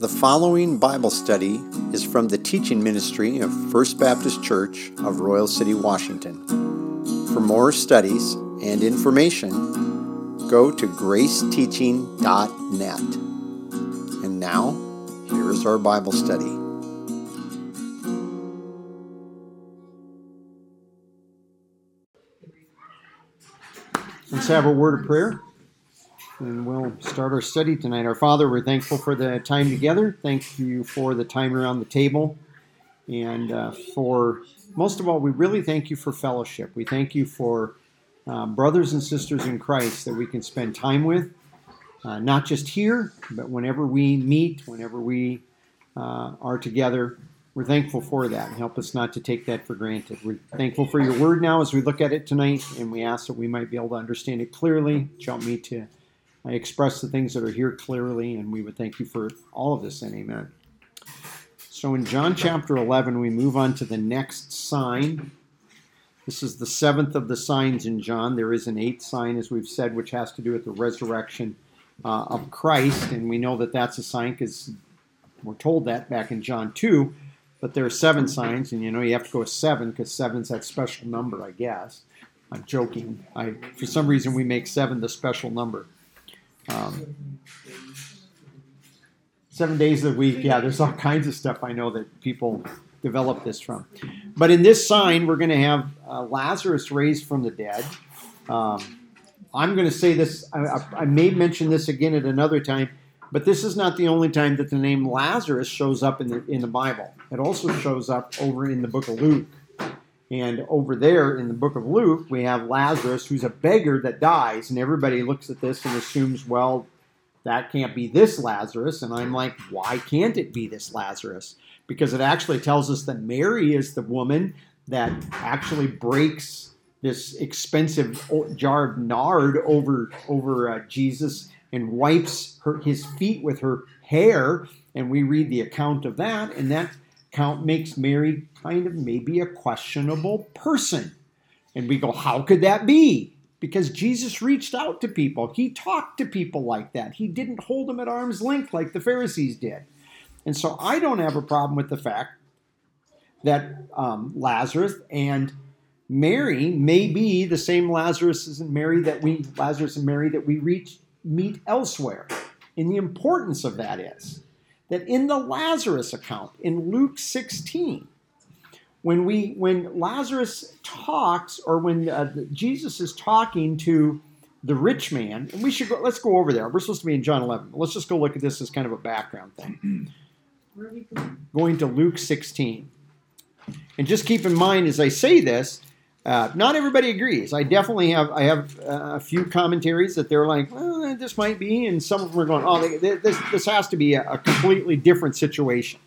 The following Bible study is from the teaching ministry of First Baptist Church of Royal City, Washington. For more studies and information, go to graceteaching.net. And now, here is our Bible study. Let's have a word of prayer and we'll start our study tonight. Our Father, we're thankful for the time together. Thank you for the time around the table. And uh, for most of all, we really thank you for fellowship. We thank you for uh, brothers and sisters in Christ that we can spend time with, uh, not just here, but whenever we meet, whenever we uh, are together. We're thankful for that. Help us not to take that for granted. We're thankful for your word now as we look at it tonight, and we ask that we might be able to understand it clearly. Help me to I express the things that are here clearly, and we would thank you for all of this, and amen. So in John chapter 11, we move on to the next sign. This is the seventh of the signs in John. There is an eighth sign, as we've said, which has to do with the resurrection uh, of Christ, and we know that that's a sign because we're told that back in John 2. But there are seven signs, and you know you have to go with seven because seven's that special number, I guess. I'm joking. I, for some reason, we make seven the special number. Um, seven days a week, yeah, there's all kinds of stuff I know that people develop this from. But in this sign, we're going to have uh, Lazarus raised from the dead. Um, I'm going to say this, I, I, may mention this again at another time, but this is not the only time that the name Lazarus shows up in the, in the Bible. It also shows up over in the book of Luke. And over there in the book of Luke, we have Lazarus, who's a beggar that dies, and everybody looks at this and assumes, well, that can't be this Lazarus. And I'm like, why can't it be this Lazarus? Because it actually tells us that Mary is the woman that actually breaks this expensive jar of nard over over uh, Jesus and wipes her, his feet with her hair. And we read the account of that, and that count makes Mary kind of maybe a questionable person. And we go, how could that be? Because Jesus reached out to people. He talked to people like that. He didn't hold them at arm's length like the Pharisees did. And so I don't have a problem with the fact that um, Lazarus and Mary may be the same Lazarus and Mary that we Lazarus and Mary that we reach meet elsewhere. And the importance of that is that in the Lazarus account in Luke 16, when we when Lazarus talks or when uh, Jesus is talking to the rich man, and we should go, let's go over there. We're supposed to be in John 11. Let's just go look at this as kind of a background thing. Going to Luke 16. And just keep in mind as I say this, uh, not everybody agrees. I definitely have I have uh, a few commentaries that they're like, well, this might be, and some of them are going, oh, they, they, this this has to be a, a, completely different situation.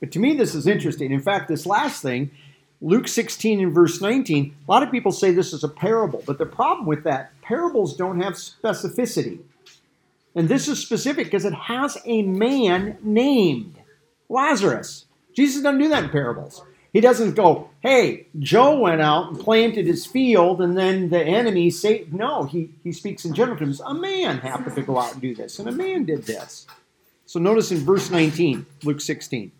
But to me, this is interesting. In fact, this last thing, Luke 16 and verse 19, a lot of people say this is a parable, but the problem with that, parables don't have specificity. And this is specific because it has a man named Lazarus. Jesus doesn't do that in parables. He doesn't go, hey, Joe went out and planted his field and then the enemy say no, he, he speaks in general terms. A man happened to go out and do this, and a man did this. So notice in verse 19, Luke 16.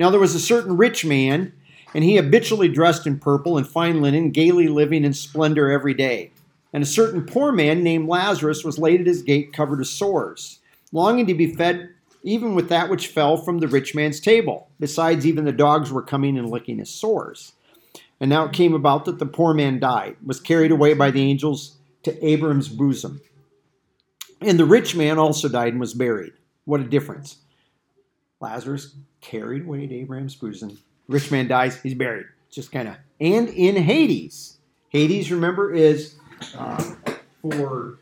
Now there was a certain rich man, and he habitually dressed in purple and fine linen, gaily living in splendor every day. And a certain poor man named Lazarus was laid at his gate covered with sores, longing to be fed even with that which fell from the rich man's table. Besides, even the dogs were coming and licking his sores. And now it came about that the poor man died, was carried away by the angels to Abraham's bosom. And the rich man also died and was buried. What a difference. Lazarus carried away to Abraham's bosom. Rich man dies, he's buried. Just kind of. And in Hades. Hades, remember, is uh, for,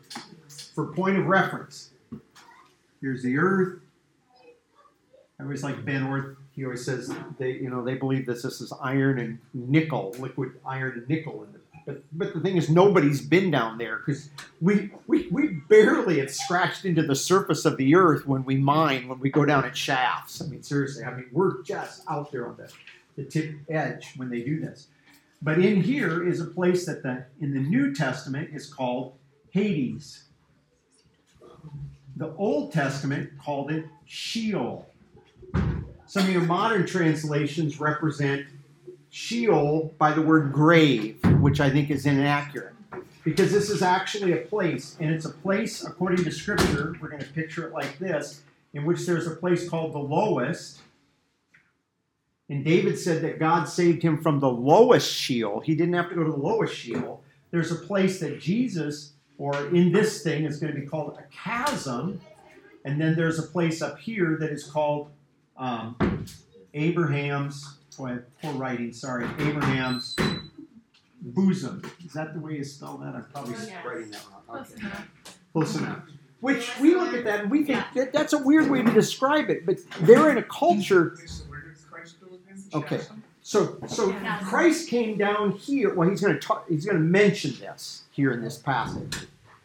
for point of reference. Here's the earth, I always like Ben Orth. He always says they, you know, they believe that this is iron and nickel, liquid iron and nickel. In. But, but the thing is, nobody's been down there because we, we, we barely have scratched into the surface of the earth when we mine, when we go down at shafts. I mean, seriously, I mean, we're just out there on the, the tip edge when they do this. But in here is a place that the, in the New Testament is called Hades. The Old Testament called it Sheol. Some of your modern translations represent Sheol by the word grave, which I think is inaccurate. Because this is actually a place, and it's a place, according to Scripture, we're going to picture it like this, in which there's a place called the lowest. And David said that God saved him from the lowest Sheol. He didn't have to go to the lowest Sheol. There's a place that Jesus, or in this thing, is going to be called a chasm. And then there's a place up here that is called um, Abraham's, boy, poor writing, sorry, Abraham's bosom. Is that the way you spell that? I'm probably writing that wrong. Close Okay. enough. Close enough. Which we look at that and we think that that's a weird way to describe it, but they're in a culture. Okay. So, so Christ came down here. Well, he's going to talk. He's going to mention this here in this passage,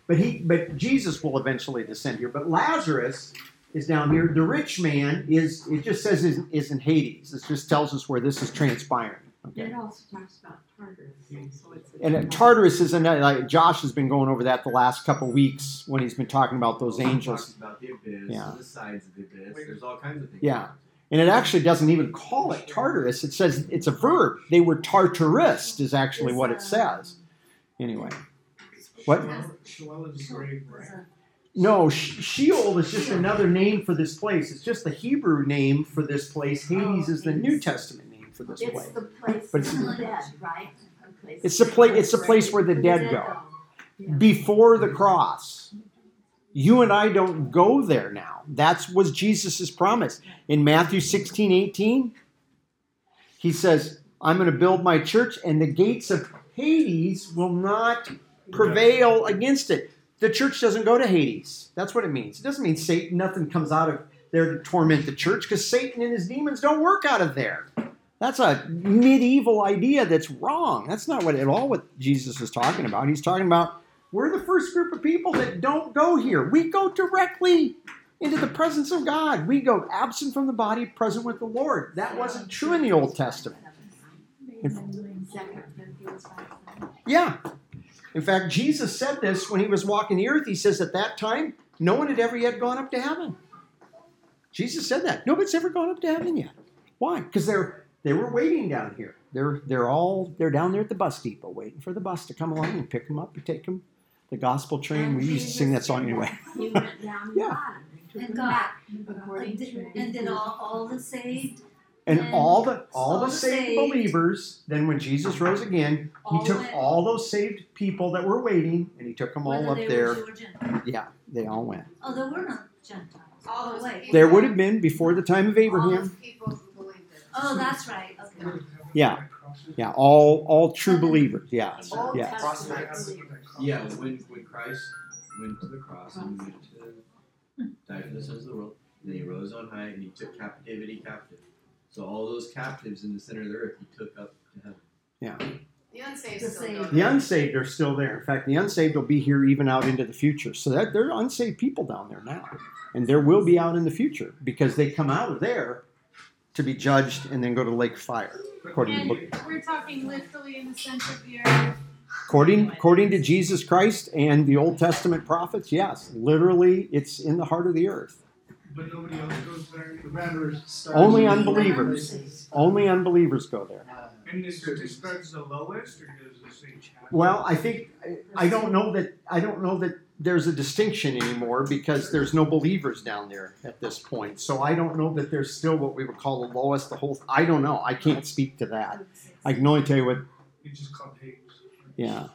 but he, but Jesus will eventually descend here. But Lazarus is down here. The rich man is. It just says is, is in Hades. It just tells us where this is transpiring. Okay. It also talks about Tartarus. So it's And uh, Tartarus is another. Like Josh has been going over that the last couple weeks when he's been talking about those angels. Talks about the abyss, Yeah. the sides of the abyss. There's all kinds of things. Yeah. And it actually doesn't even call it Tartarus. It says it's a verb. They were Tartarist, is actually what it says. Anyway. What? Sheol is grave, right? No, Sheol is just another name for this place. It's just the Hebrew name for this place. Oh, Hades is the New Testament name for this It's place. the place But of it's- the dead, right? It's the place. It's the place where the dead go. before the cross. You and I don't go there now. That was Jesus' promise. In Matthew 16, 18, he says, I'm going to build my church, and the gates of Hades will not prevail against it. The church doesn't go to Hades. That's what it means. It doesn't mean Satan, nothing comes out of there to torment the church, because Satan and his demons don't work out of there. That's a medieval idea that's wrong. That's not what at all what Jesus is talking about. He's talking about we're the first group of people that don't go here. We go directly into the presence of God. We go absent from the body, present with the Lord. That wasn't true in the Old Testament. Second Corinthians five seven. Yeah. In fact, Jesus said this when he was walking the earth. He says at that time, no one had ever yet gone up to heaven. Jesus said that. Nobody's ever gone up to heaven yet. Why? Because they're they were waiting down here. They're they're all they're down there at the bus depot waiting for the bus to come along and pick them up and take them. The gospel train. And We used to sing that song anyway. He went down Yeah. the bottom. And them God- And according to did, and did all, all the saved, And And all the all, all the the saved, saved- believers, then when Jesus rose again, he took went- all those saved people that were waiting and he took them all up they there. were Jew or Gentile. Yeah, they all went. Oh, there were no Gentiles. All those people- There would have been before the time of All Abraham. those people who believed it. Oh, that's right. Okay. Yeah. Yeah, all all true believers. Yeah. Old Yes. Testament Proselytes. believers. Yeah, when when Christ went to the cross and went to die for the sins of the world, then he rose on high and he took captivity captive. So all those captives in the center of the earth, he took up to heaven. Yeah. The unsaved The still saved. The unsaved are still there. In fact, the unsaved will be here even out into the future. So that there are unsaved people down there now. And there will be out in the future because they come out of there to be judged and then go to lake fire. According And book we're talking literally in the sense of the earth. According, according to Jesus Christ and the Old Testament prophets, yes, literally, it's in the heart of the earth. But nobody else goes there. The matter starts. Only with- unbelievers. Only unbelievers go there. And is it describes the lowest, or does it say chapter? Well, I think I don't know that I don't know that there's a distinction anymore because there's no believers down there at this point. So I don't know that there's still what we would call the lowest. The whole I don't know. I can't speak to that. I can only tell you what. It's just called Hades. Yeah.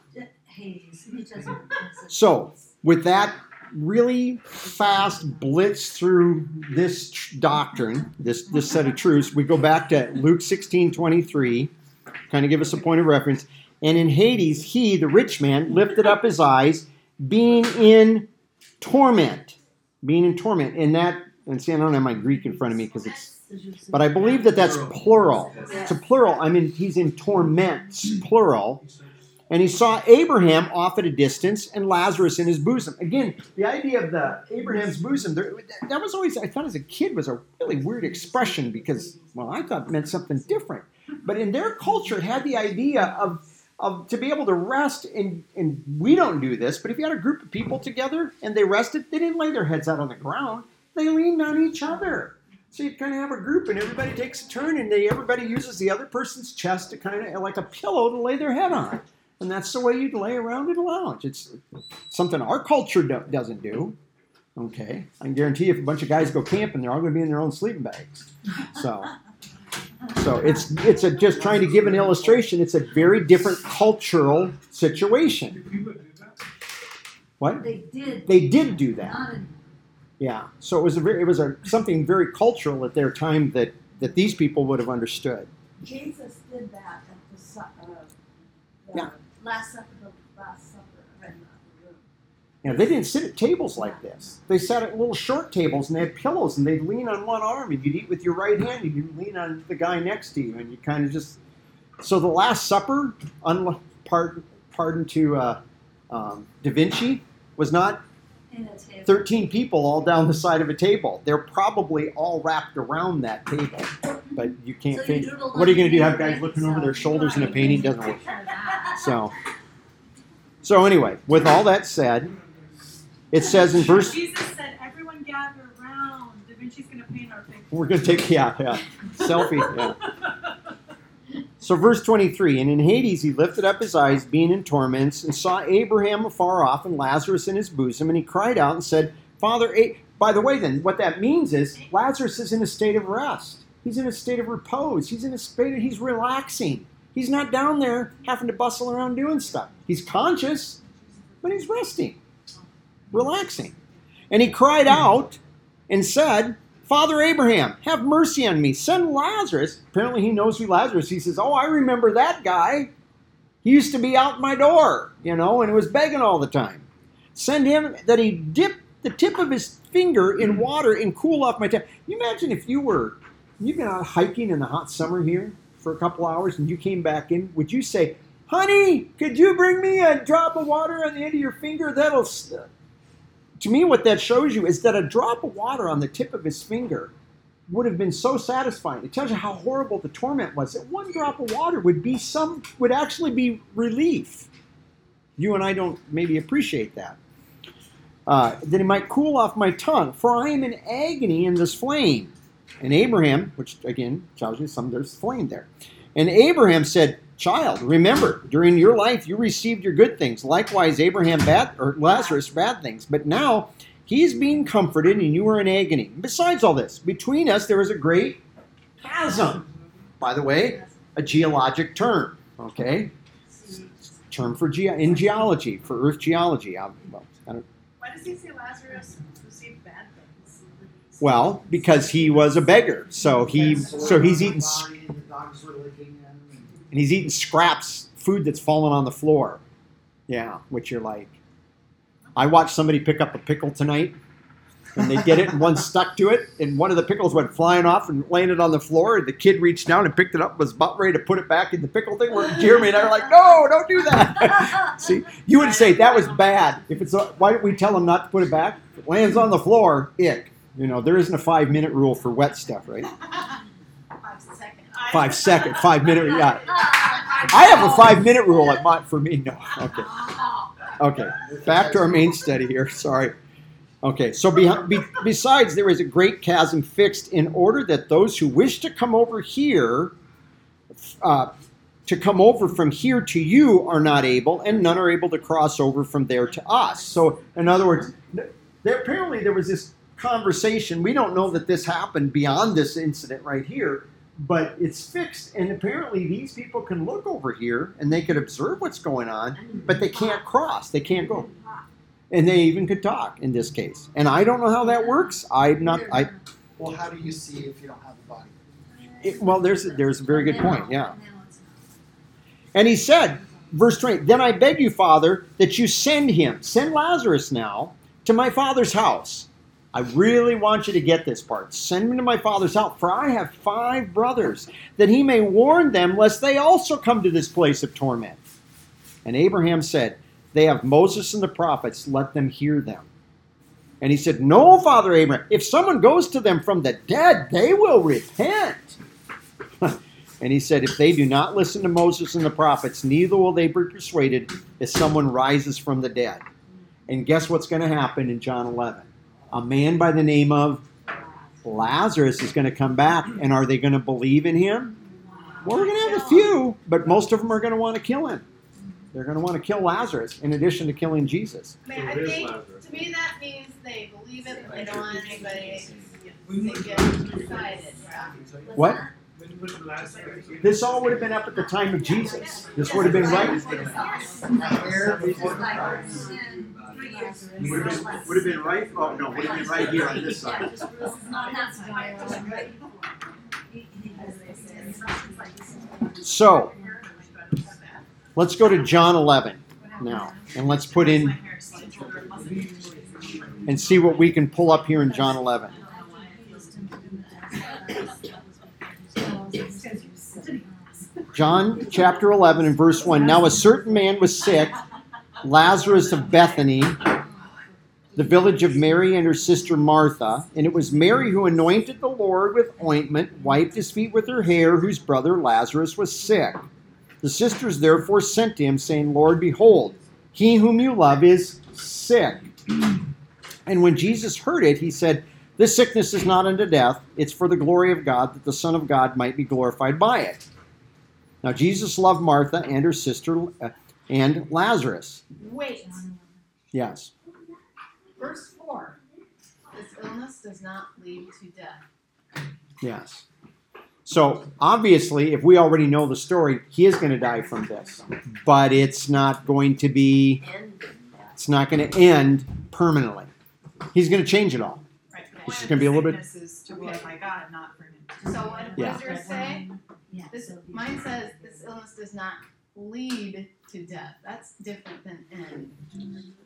Hades. So with that really fast blitz through this tr- doctrine, this this set of truths, we go back to Luke 16, 23, kind of give us a point of reference. And in Hades, he, the rich man, lifted up his eyes, being in torment. Being in torment. And that, and see, I don't have my Greek in front of me because it's, but I believe that that's plural. It's a plural. I mean, he's in torments, plural. And he saw Abraham off at a distance and Lazarus in his bosom. Again, the idea of the Abraham's bosom, there, that was always, I thought as a kid, was a really weird expression because, well, I thought it meant something different. But in their culture, it had the idea of, of to be able to rest and and we don't do this, but if you had a group of people together and they rested, they didn't lay their heads out on the ground. They leaned on each other. So you kind of have a group and everybody takes a turn and they everybody uses the other person's chest to kind of like a pillow to lay their head on. And that's the way you'd lay around in a lounge. It's something our culture do- doesn't do. Okay, I can guarantee if a bunch of guys go camping, they're all going to be in their own sleeping bags. So, so it's it's a, just trying to give an illustration. It's a very different cultural situation. Did people do that? What They did, they did do that. Yeah. So it was a very, it was a something very cultural at their time that that these people would have understood. Jesus did that at the uh, the Yeah. Last supper, the last supper. You know, they didn't sit at tables like this. They sat at little short tables and they had pillows and they'd lean on one arm and you'd eat with your right hand and you'd lean on the guy next to you and you kind of just. So the Last Supper, un, pardon, pardon to uh, um, Da Vinci, was not. 13 people all down the side of a table. They're probably all wrapped around that table, but you can't So you What are you going to do? Have guys paper, looking over their shoulders in a painting? Doesn't work. So, so anyway, with all that said, it says in verse. Jesus said, everyone gather around. Da Vinci's going to paint our picture. We're going to take yeah, yeah, selfie. Yeah. So verse 23, and in Hades he lifted up his eyes, being in torments, and saw Abraham afar off and Lazarus in his bosom, and he cried out and said, Father, A-. by the way, then what that means is Lazarus is in a state of rest. He's in a state of repose. He's in a state of he's relaxing. He's not down there having to bustle around doing stuff. He's conscious, but he's resting, relaxing. And he cried out and said, Father Abraham, have mercy on me. Send Lazarus. Apparently, he knows who Lazarus. He says, Oh, I remember that guy. He used to be out my door, you know, and was begging all the time. Send him that he dip the tip of his finger in water and cool off my tongue. You imagine if you were you've been out hiking in the hot summer here for a couple hours and you came back in, would you say, "Honey, could you bring me a drop of water on the end of your finger? That'll." St-. To me, what that shows you is that a drop of water on the tip of his finger would have been so satisfying. It tells you how horrible the torment was. That one drop of water would be some would actually be relief. You and I don't maybe appreciate that. Uh, that it might cool off my tongue, for I am in agony in this flame. And Abraham, which again tells you some there's flame there. And Abraham said, Child, remember, during your life you received your good things. Likewise, Abraham bad or Lazarus bad things. But now he's being comforted and you are in agony. Besides all this, between us there is a great chasm. By the way, a geologic term. Okay? Term for ge- in geology, for earth geology. I, well, I don't, Why does he say Lazarus received bad things? well, because he was a beggar. So he so he's eating s- and he's eating scraps, food that's fallen on the floor. Yeah, which you're like. I watched somebody pick up a pickle tonight, and they get it, and one stuck to it, and one of the pickles went flying off and landed on the floor. And the kid reached down and picked it up, was about ready to put it back in the pickle thing. Where Jeremy and I were like, "No, don't do that." See, you would say that was bad. If it's why don't we tell him not to put it back? If it lands on the floor, ick. You know, there isn't a five minute rule for wet stuff, right? Five second, five minute. Yeah, I have a five minute rule at my for me. No, okay. Okay, back to our main study here. Sorry. Okay, so be, be, besides, there is a great chasm fixed in order that those who wish to come over here, uh, to come over from here to you, are not able, and none are able to cross over from there to us. So, in other words, there, apparently there was this conversation. We don't know that this happened beyond this incident right here, but it's fixed. And apparently, these people can look over here and they could observe what's going on, but they can't cross. They can't go. And they even could talk in this case. And I don't know how that works. I'm not. I Well, how do you see if you don't have a body? it, well, there's a, there's a very good point. Yeah. And he said, verse 20, Then I beg you, Father, that you send him, send Lazarus now to my father's house. I really want you to get this part. Send him to my father's house, for I have five brothers, that he may warn them, lest they also come to this place of torment. And Abraham said, They have Moses and the prophets, let them hear them. And he said, No, Father Abraham, if someone goes to them from the dead, they will repent. And he said, If they do not listen to Moses and the prophets, neither will they be persuaded if someone rises from the dead. And guess what's going to happen in John 11? A man by the name of Lazarus is going to come back. And are they going to believe in him? Well, we're going to have a few, but most of them are going to want to kill him. They're going to want to kill Lazarus in addition to killing Jesus. I mean, I So it is think, to me, that means they believe it, but they don't want anybody to get excited. What? When was the last time? This all would have been up at the time of Jesus. This would have been right. Here before the cross. Would have been, would have been right. Oh no, would have been right here on this side. On that side. So let's go to John 11 now, and let's put in and see what we can pull up here in John 11. John chapter 11 and verse 1. Now a certain man was sick, Lazarus of Bethany, the village of Mary and her sister Martha. And it was Mary who anointed the Lord with ointment, wiped his feet with her hair, whose brother Lazarus was sick. The sisters therefore sent to him, saying, Lord, behold, he whom you love is sick. And when Jesus heard it, he said, This sickness is not unto death, it's for the glory of God, that the Son of God might be glorified by it. Now, Jesus loved Martha and her sister uh, and Lazarus. Wait, Yes. verse four, this illness does not lead to death. Yes. So obviously, if we already know the story, he is going to die from this, but it's not going to be. It's not going to end permanently. He's going to change it all. Right. This is gonna be a little bit- This is to glorify God, not for him. So what Yeah. does yours say? Yeah, This, so- mine says this illness does not lead to death. That's different than end.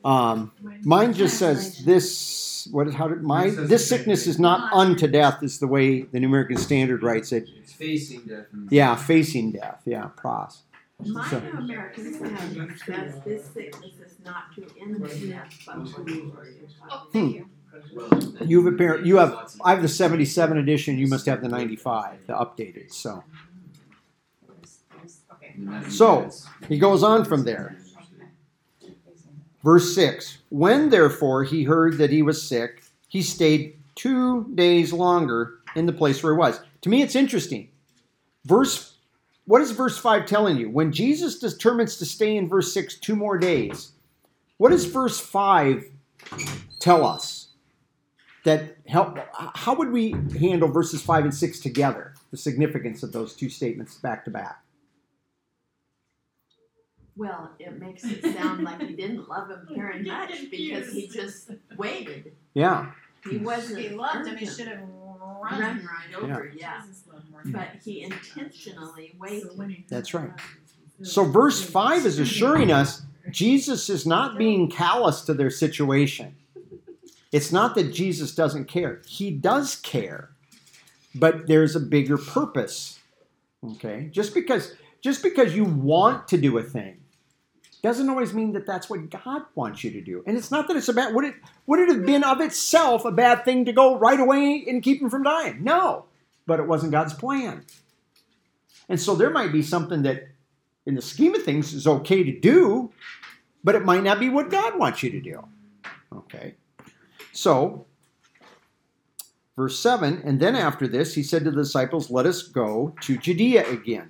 Um, mine just says this. What? How did my Mine this sickness is not unto death? Is the way the New American Standard writes it. It's facing death. Yeah, facing death. Yeah, pros. My So- New American Standard says this sickness is not to end in death, but to be Oh, thank you. Well, You've apparent you have. I have the seventy-seven edition. You must have the ninety-five, the updated. So Okay. So, he goes on from there. Verse 6 When therefore he heard that he was sick, he stayed two days longer in the place where he was. To me, it's interesting. Verse, what is verse 5 telling you? When Jesus determines to stay in verse 6 two more days, what does verse 5 tell us? That help, how would we handle verses 5 and 6 together? The significance of those two statements back to back. Well, it makes it sound like he didn't love him very much because he just waited. Yeah. He wasn't. He loved him, he should have Run run. right over, yeah. But he intentionally waited. That's right. So, verse 5 is assuring us Jesus is not being callous to their situation. It's not that Jesus doesn't care, He does care, but there's a bigger purpose. Okay? Just because, just because you want to do a thing doesn't always mean that that's what God wants you to do. And it's not that it's a bad, would it, would it have been of itself a bad thing to go right away and keep him from dying? No, but it wasn't God's plan. And so there might be something that in the scheme of things is okay to do, but it might not be what God wants you to do. Okay. So, verse 7 And then after this, he said to the disciples, Let us go to Judea again.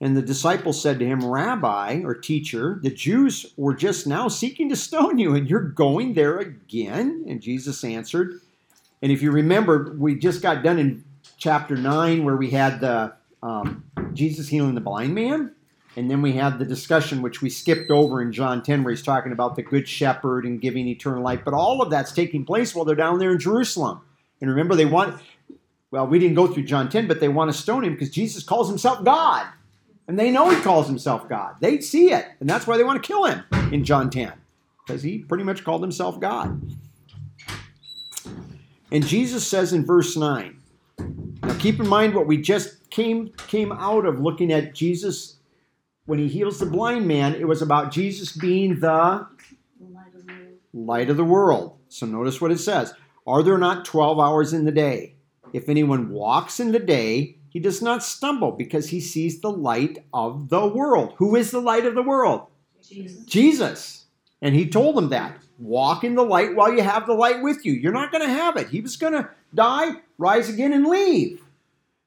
And the disciples said to him, Rabbi or teacher, the Jews were just now seeking to stone you, and you're going there again? And Jesus answered, and if you remember, we just got done in chapter 9 where we had the um, Jesus healing the blind man. And then we had the discussion, which we skipped over in John 10, where he's talking about the good shepherd and giving eternal life. But all of that's taking place while they're down there in Jerusalem. And remember, they want, well, we didn't go through John 10, but they want to stone him because Jesus calls himself God. And they know he calls himself God. They see it. And that's why they want to kill him in John 10, because he pretty much called himself God. And Jesus says in verse 9, now keep in mind what we just came came out of looking at Jesus when he heals the blind man, it was about Jesus being the light of the world. So notice what it says. Are there not 12 hours in the day? If anyone walks in the day, he does not stumble because he sees the light of the world. Who is the light of the world? Jesus. Jesus. And he told them that. Walk in the light while you have the light with you. You're not going to have it. He was going to die, rise again, and leave.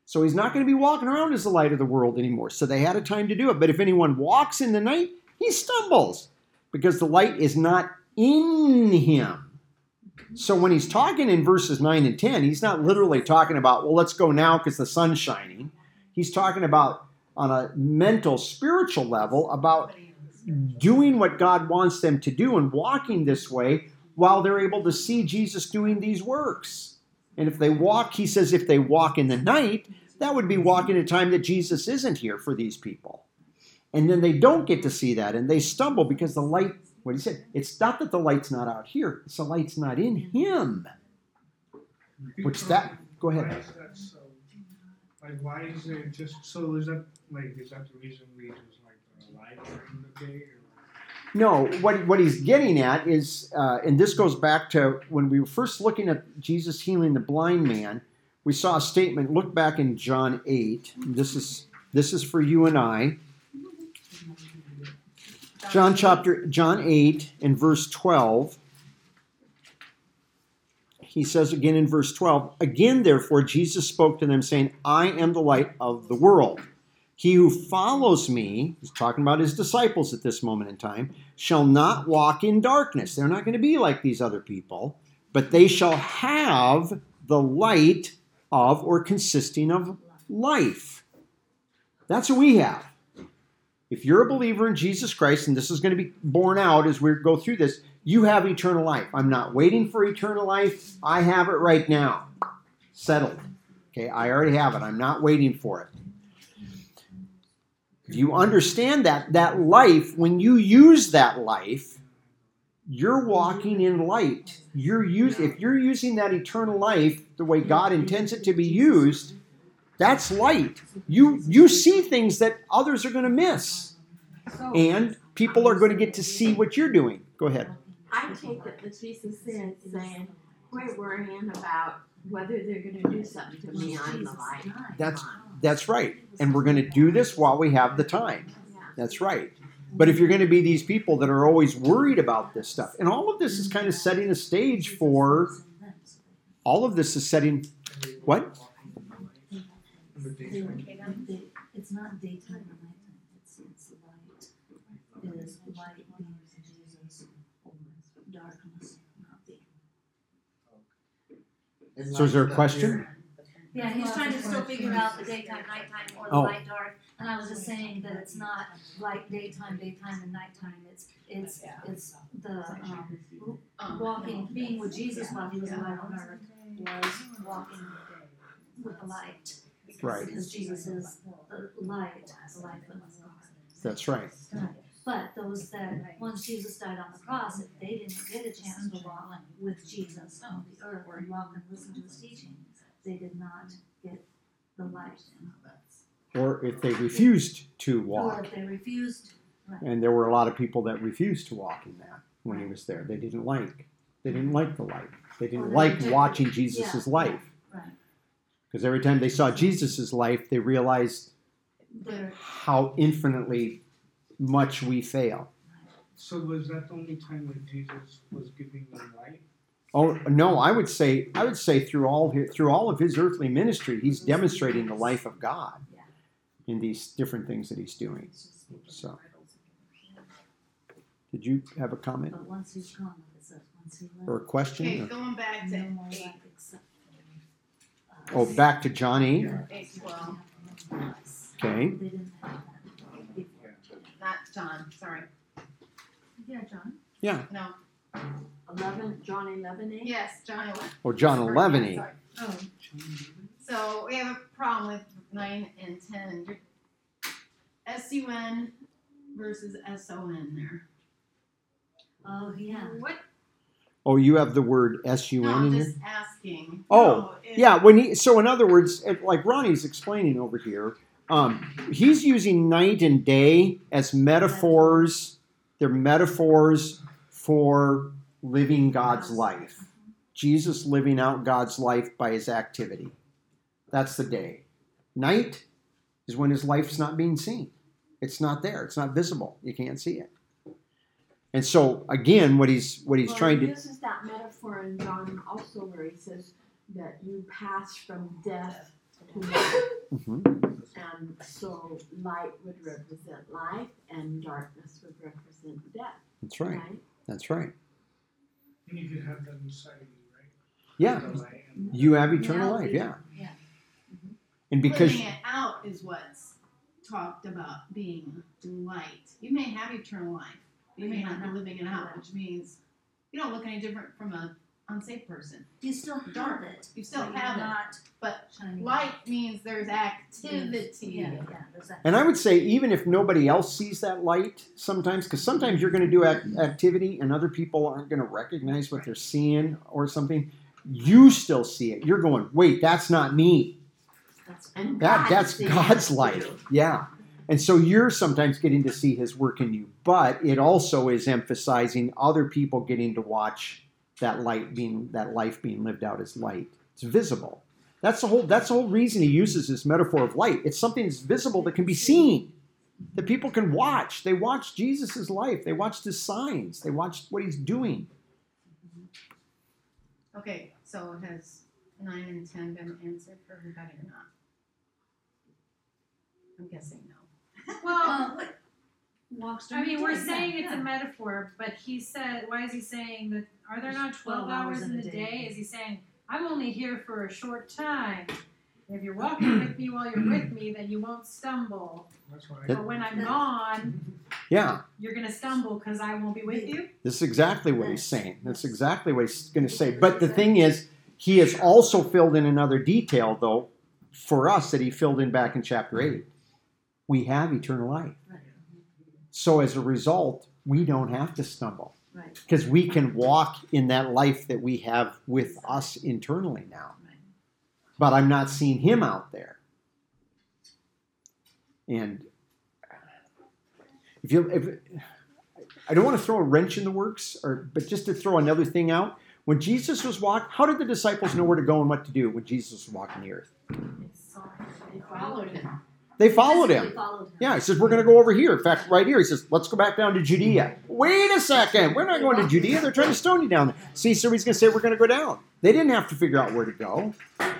So he's not going to be walking around as the light of the world anymore. So they had a time to do it. But if anyone walks in the night, he stumbles because the light is not in him. So when he's talking in verses 9 and 10, he's not literally talking about, well, let's go now because the sun's shining. He's talking about, on a mental, spiritual level, about doing what God wants them to do and walking this way while they're able to see Jesus doing these works. And if they walk, he says, if they walk in the night, that would be walking a time that Jesus isn't here for these people. And then they don't get to see that and they stumble because the light, what he said, it's not that the light's not out here, it's the light's not in him. Which that, go Why ahead. is that so? Like, why is it just, so is that, like, is that the reason we just like the light during the day? or- No, what, what he's getting at is, uh, and this goes back to when we were first looking at Jesus healing the blind man, we saw a statement. Look back in John 8. This is this is for you and I. John chapter John 8 and verse 12. He says again in verse 12, again therefore Jesus spoke to them saying, I am the light of the world. He who follows me, he's talking about his disciples at this moment in time, shall not walk in darkness. They're not going to be like these other people, but they shall have the light of or consisting of life. That's what we have. If you're a believer in Jesus Christ, and this is going to be borne out as we go through this, you have eternal life. I'm not waiting for eternal life. I have it right now. Settled. Okay, I already have it. I'm not waiting for it. If you understand that, that life, when you use that life, you're walking in light. You're use, if you're using that eternal life the way God intends it to be used, that's light. You you see things that others are going to miss, and people are going to get to see what you're doing. Go ahead. I take it that Jesus is saying, quit worrying about whether they're gonna do something to me on the light. That's that's right, and we're going to do this while we have the time. That's right. But if you're going to be these people that are always worried about this stuff, and all of this is kind of setting a stage for all of this is setting what? In the daytime? It's not daytime or nighttime, it's, it's light. It is light being Jesus or darkness not being. So is there a question? Yeah, he's trying to still figure out the daytime, nighttime, or the Oh. light, dark, and I was just saying that it's not like daytime, daytime, and nighttime, it's, it's, it's the, um, walking, being with Jesus while he was alive on earth, was walking with the light. Right. Because Jesus is the light, the light of the God. That's right. But those that, once Jesus died on the cross, if they didn't get a chance to walk with Jesus on the earth and walk and listen to his teaching, they did not get the light. Or if they refused to Or walk, if they refused, and there were a lot of people that refused to walk in that when he was there. They didn't like. They didn't like the light. They didn't like watching Jesus' life. Right, Because every time they saw Jesus' life, they realized how infinitely much we fail. So was that the only time when Jesus was giving them life? Oh no, I would say I would say through all his, through all of his earthly ministry, he's demonstrating the life of God in these different things that he's doing. So, did you have a comment but once he's gone, like it says, once he or a question? Okay, going back to no eight, light except for, uh, Oh, back to John eight. eight twelve, Okay. They didn't have that before. not John, sorry, Yeah, John. Yeah. no, Eleven, John eleven eight? yes, John eleven. Or John eleven eight. Sorry. Oh, So we have a problem with nine and ten. S U N versus S O N there. Oh, yeah. what? Oh, you have the word S U N I'm in just asking. Oh, No, Yeah, when he so in other words, it- like Ronnie's explaining over here, um, he's using night and day as metaphors. They're metaphors for living God's life. Jesus living out God's life by his activity. That's the day. Night is when his life's not being seen. It's not there. It's not visible. You can't see it. And so again, what he's what he's Well, trying he to uses that metaphor in John also where he says that you pass from death to life. Mhm. And so light would represent life and darkness would represent death, That's right. right? That's right. And you could have that inside of you, right? Yeah. The light and- You have eternal life. Yeah. Yeah. And because Living it out is what's talked about being light. You may have eternal life. You may not be living it out, which means you don't look any different from a unsafe person. You still have Dark. it. You still but have it, not but shining light means there's activity. Yeah, yeah, there's that. And I would say, even if nobody else sees that light, sometimes, because sometimes you're going to do ac- activity and other people aren't going to recognize what they're seeing or something, you still see it. You're going, wait, that's not me. That's And That God that's God's light. Yeah. And so you're sometimes getting to see His work in you, but it also is emphasizing other people getting to watch that light being that life being lived out as light. It's visible. That's the whole. That's the whole reason he uses this metaphor of light. It's something that's visible that can be seen, that people can watch. They watch Jesus' life. They watched his signs. They watched what he's doing. Okay, so has nine and ten been answered for everybody or not? I'm guessing no. Well, Uh, wait. Walks I mean, we're day, saying it's yeah. a metaphor, but he said, why is he saying that, are there not twelve hours in the day? Is he saying, I'm only here for a short time? If you're walking with me while you're with me, then you won't stumble. That's why. But when I'm gone, Yeah, you're gonna stumble because I won't be with you? this is exactly what he's saying. That's exactly what he's going to say. But the thing is, he has also filled in another detail, though, for us that he filled in back in chapter eight. We have eternal life. Right. So as a result, we don't have to stumble Right, because we can walk in that life that we have with us internally now. right. But I'm not seeing him out there. And if you, if I don't want to throw a wrench in the works, or but just to throw another thing out. When Jesus was walking, how did the disciples know where to go and what to do when Jesus was walking the earth? They followed him. They followed him. Followed him. Yeah, he says, We're going to go over here. In fact, right here, he says, Let's go back down to Judea. Wait a second. We're not going to Judea. They're trying to stone you down there. See, so he's going to say, We're going to go down. They didn't have to figure out where to go.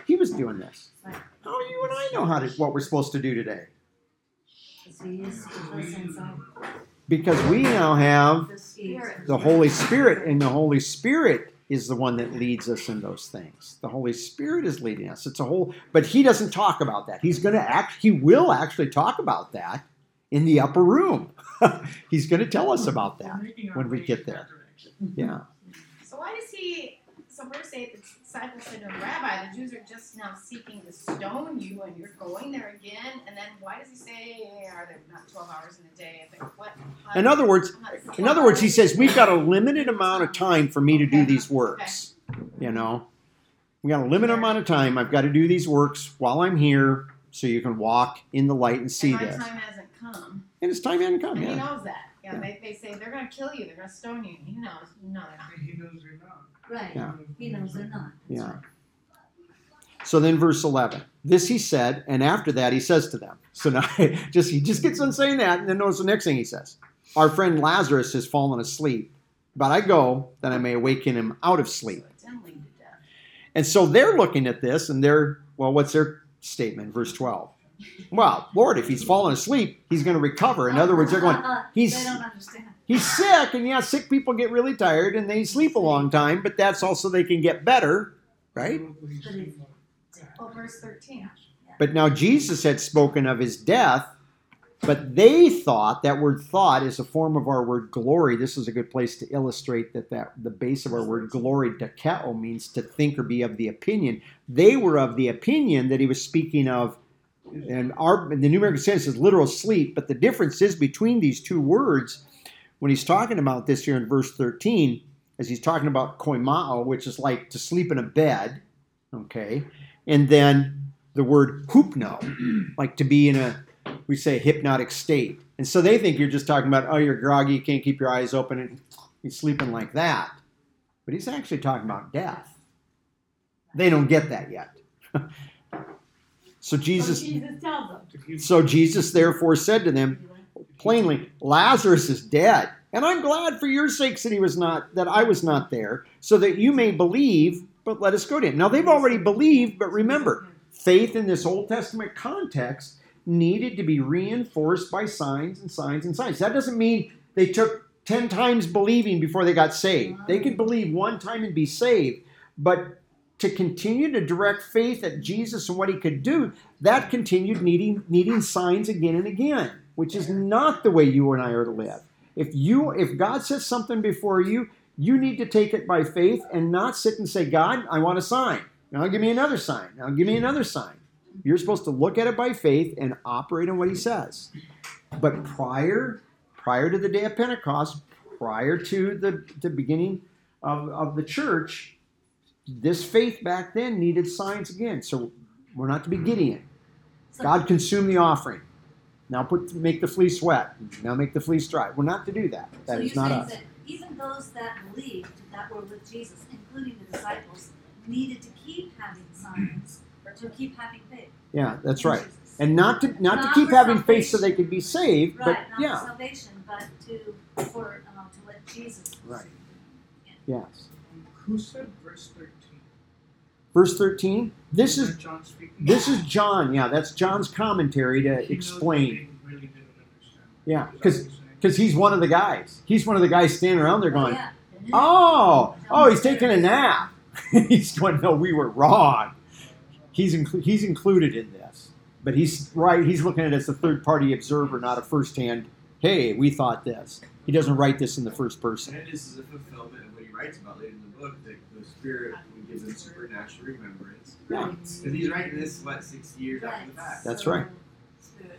He was doing this. How do you and I know how to, what we're supposed to do today? Because he is with us inside. Because we now have the Holy Spirit, and the Holy Spirit is the one that leads us in those things. The Holy Spirit is leading us. It's a whole, but he doesn't talk about that. He's going to act, he will actually talk about that in the upper room. He's going to tell us about that. when we get there. Yeah. So why does he, so we're saying the disciples said to him, Rabbi, the Jews are just now seeking to stone you and you're going there again, and then why does he say, are there not twelve hours in a day? I think, what? In other words, In other words, he says, We've got a limited amount of time for me to do these works. You know, we got a limited amount of time. I've got to do these works while I'm here so you can walk in the light and see and my this. time hasn't come. And his time hasn't come And he knows that. Yeah, Yeah. They, they say they're gonna kill you, they're gonna stone you. He knows, no, they're not. He knows they're not. Right, Yeah. he knows they're not. That's Yeah. right. So then, verse 11. This he said, and after that he says to them. So now, just he just gets on saying that, and then notice the next thing he says. Our friend Lazarus has fallen asleep, but I go that I may awaken him out of sleep. So it didn't lead to death. And so they're looking at this and they're, well, what's their statement? Verse 12. Well, Lord, if he's fallen asleep, he's going to recover. In other words, they're going, he's They don't understand. He's sick, and yeah, sick people get really tired and they sleep a long time, but that's also they can get better, right? But he's But he- still- Well, verse thirteen. But now Jesus had spoken of his death, but they thought that word thought is a form of our word glory. This is a good place to illustrate that, that the base of our word glory, dokeo, means to think or be of the opinion. They were of the opinion that he was speaking of, and our the New American Standard says literal sleep, but the difference is between these two words when he's talking about this here in verse 13, as he's talking about koimao, which is like to sleep in a bed, okay, and then the word hupno, like to be in a, we say, hypnotic state. And so they think you're just talking about, oh, you're groggy, you can't keep your eyes open, and you're sleeping like that. But he's actually talking about death. They don't get that yet. So Jesus, Jesus tells them. To so Jesus therefore said to them plainly, Lazarus is dead, and I'm glad for your sakes that he was not, that I was not there, so that you may believe. But let us go to him. Now they've already believed, but remember, faith in this Old Testament context needed to be reinforced by signs and signs and signs. That doesn't mean they took 10 times believing before they got saved. They could believe one time and be saved, but to continue to direct faith at Jesus and what he could do, that continued needing needing signs again and again, which is not the way you and I are to live. If you if God says something before you, you need to take it by faith and not sit and say, God, I want a sign. Now give me another sign. Now give me another sign. You're supposed to look at it by faith and operate on what he says. But prior prior to the day of Pentecost, prior to the, the beginning of, of the church, this faith back then needed signs again. So we're not to be Gideon. God consumed the offering. Now put make the fleece wet. Now make the fleece dry. We're not to do that. That so is you're not us. that even those that believed that were with Jesus, including the disciples, needed to keep having signs or to keep having faith. Yeah, that's right. Jesus. And not to not, Not to keep for having faith so they could be saved, but right, not yeah, for salvation, but to for uh, to let Jesus. right. Yes. Who said verse thirteen? Verse 13. This is John this is John. Yeah, that's John's commentary to explain. they really didn't understand. Yeah, because what you're saying? because he's one of the guys. He's one of the guys standing around there going, "Oh, oh, he's taking a nap." he's going, "No, we were wrong." He's inclu- he's included in this, but he's right. He's looking at it as a third party observer, not a first hand. Hey, we thought this. He doesn't write this in the first person. And this is a fulfillment of what he writes about later in the book, that the Spirit would give them supernatural remembrance. Yeah. Because he's writing this, what, 60 years after the fact? That's so- right.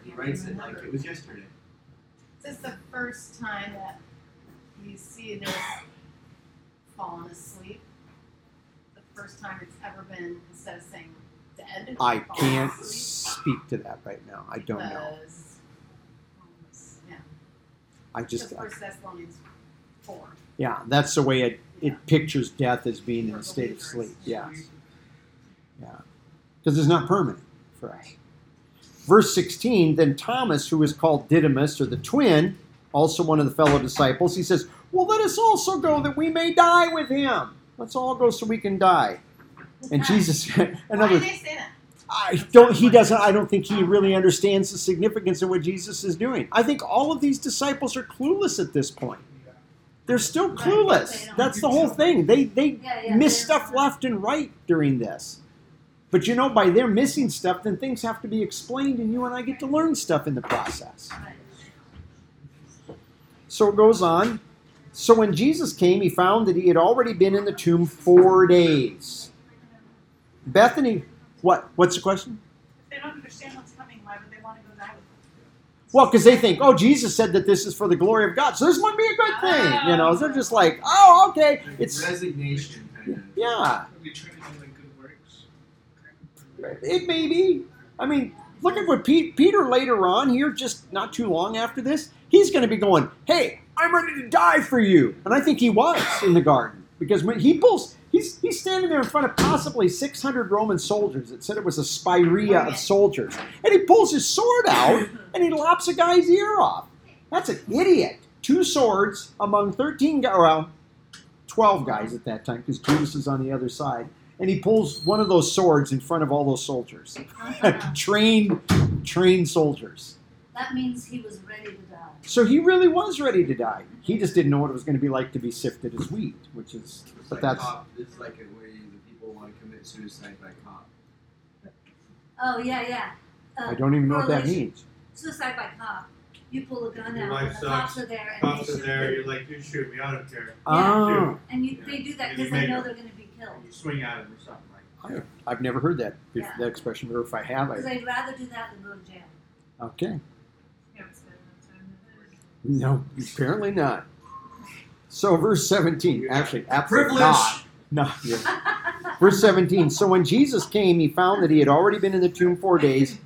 He writes it like it was yesterday. This Is this the first time that you see this fallen asleep? The first time it's ever been, instead of saying dead? I can't asleep? speak to that right now. I don't know. Because, yeah, I just just First Thessalonians four. yeah, that's the way it it pictures death as being in a state of sleep. Yes. Yeah. Because it's not permanent for us. Verse 16, then Thomas, who is called Didymus, or the twin, also one of the fellow disciples, he says, Well, let us also go that we may die with him. Let's all go so we can die. And Jesus, another, did they say that? I don't, he doesn't, I don't think he really understands the significance of what Jesus is doing. I think all of these disciples are clueless at this point. They're still Right, clueless. they. That's the whole thing. They, they Yeah, yeah, miss they're- stuff left and right during this. But you know, by their missing stuff, then things have to be explained, and you and I get to learn stuff in the process. So it goes on. So when Jesus came, he found that he had already been in the tomb four days. Bethany, what? What's the question? They don't understand what's coming, why would they want to go die with Well, because they think, oh, Jesus said that this is for the glory of God, so this must be a good thing. You ah. know, they're just like, oh, okay, it's resignation, kind of. yeah. Are we trying to do like good works? It may be. I mean, look at what Pete, Peter later on here, just not too long after this, he's going to be going, "Hey, I'm ready to die for you," and I think he was in the garden because when he pulls, he's he's standing there in front of possibly 600 Roman soldiers. It said it was a speira of soldiers, and he pulls his sword out and he lops a guy's ear off. That's an idiot. Two swords among 13 guys, well, 12 guys at that time because Judas is on the other side and he pulls one of those swords in front of all those soldiers. Uh-huh. trained, trained soldiers. That means he was ready to. So he really was ready to die. He just didn't know what it was going to be like to be sifted as wheat, which is, It's but like that's, cop, it's like a way the people want to commit suicide by cop. Oh yeah, yeah. Uh, I don't even know what that means. Suicide by cop. You pull a gun Your out, life and the cops sucks. are there, and Cops they are there, you. you're like, you shoot me, I don't care. Oh, And you, they do that because they know it. they're going to be killed. You swing at him or something like I've never heard that, Yeah. that expression, or if I have, Because I, they'd rather do that than go to jail. okay. No, apparently not. So verse 17, actually, absolutely Privilege. not. No, yeah. Verse 17. So when Jesus came, he found that he had already been in the tomb four days.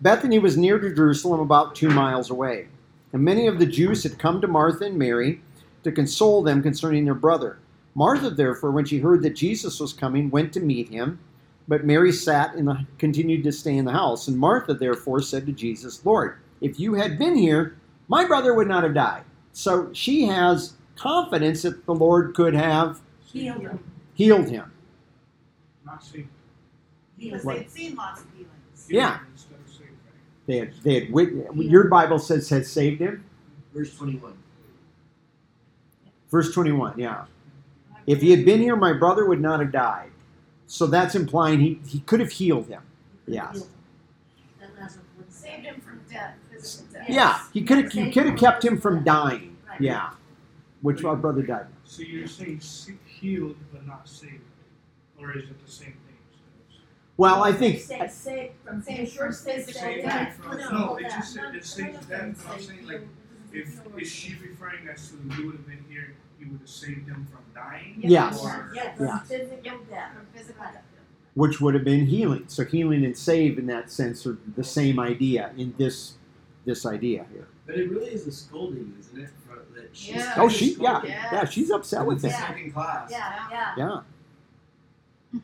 Bethany was near to Jerusalem, about two miles away. And many of the Jews had come to Martha and Mary to console them concerning their brother. Martha, therefore, when she heard that Jesus was coming, went to meet him. but Mary sat in the continued to stay in the house. And Martha therefore said to Jesus, Lord, if you had been here, my brother would not have died. So she has confidence that the Lord could have Heal them. healed him. Not saved. Because they'd seen lots of healings. Yeah. Instead of saved, right? They had, they had wit- your Bible says had saved him. Verse twenty-one. Verse 21, yeah. If he had been here, my brother would not have died. So that's implying he, he could have healed him. Yes. That Lazarus would Saved him from death. Yeah, he could have he could have kept him from dying. Yeah. Which our brother died. So you're saying healed but not saved, or is it the same thing? Well, I think Say, saved from Saved physical from physical death. death. From, No, no, hold it just said it saves death. I'm saying like, if is she referring as to you would have been here, you would have saved him from dying? Yes. Or, Yeah, Yeah. physical death. From physical death. which would have been healing. So healing and save in that sense are the same idea in this this idea here. But it really is a scolding, isn't it? For, that she's Yeah. Oh, kinda she yeah. Yes. yeah she's upset with It's a him. second class. Yeah, yeah. Yeah.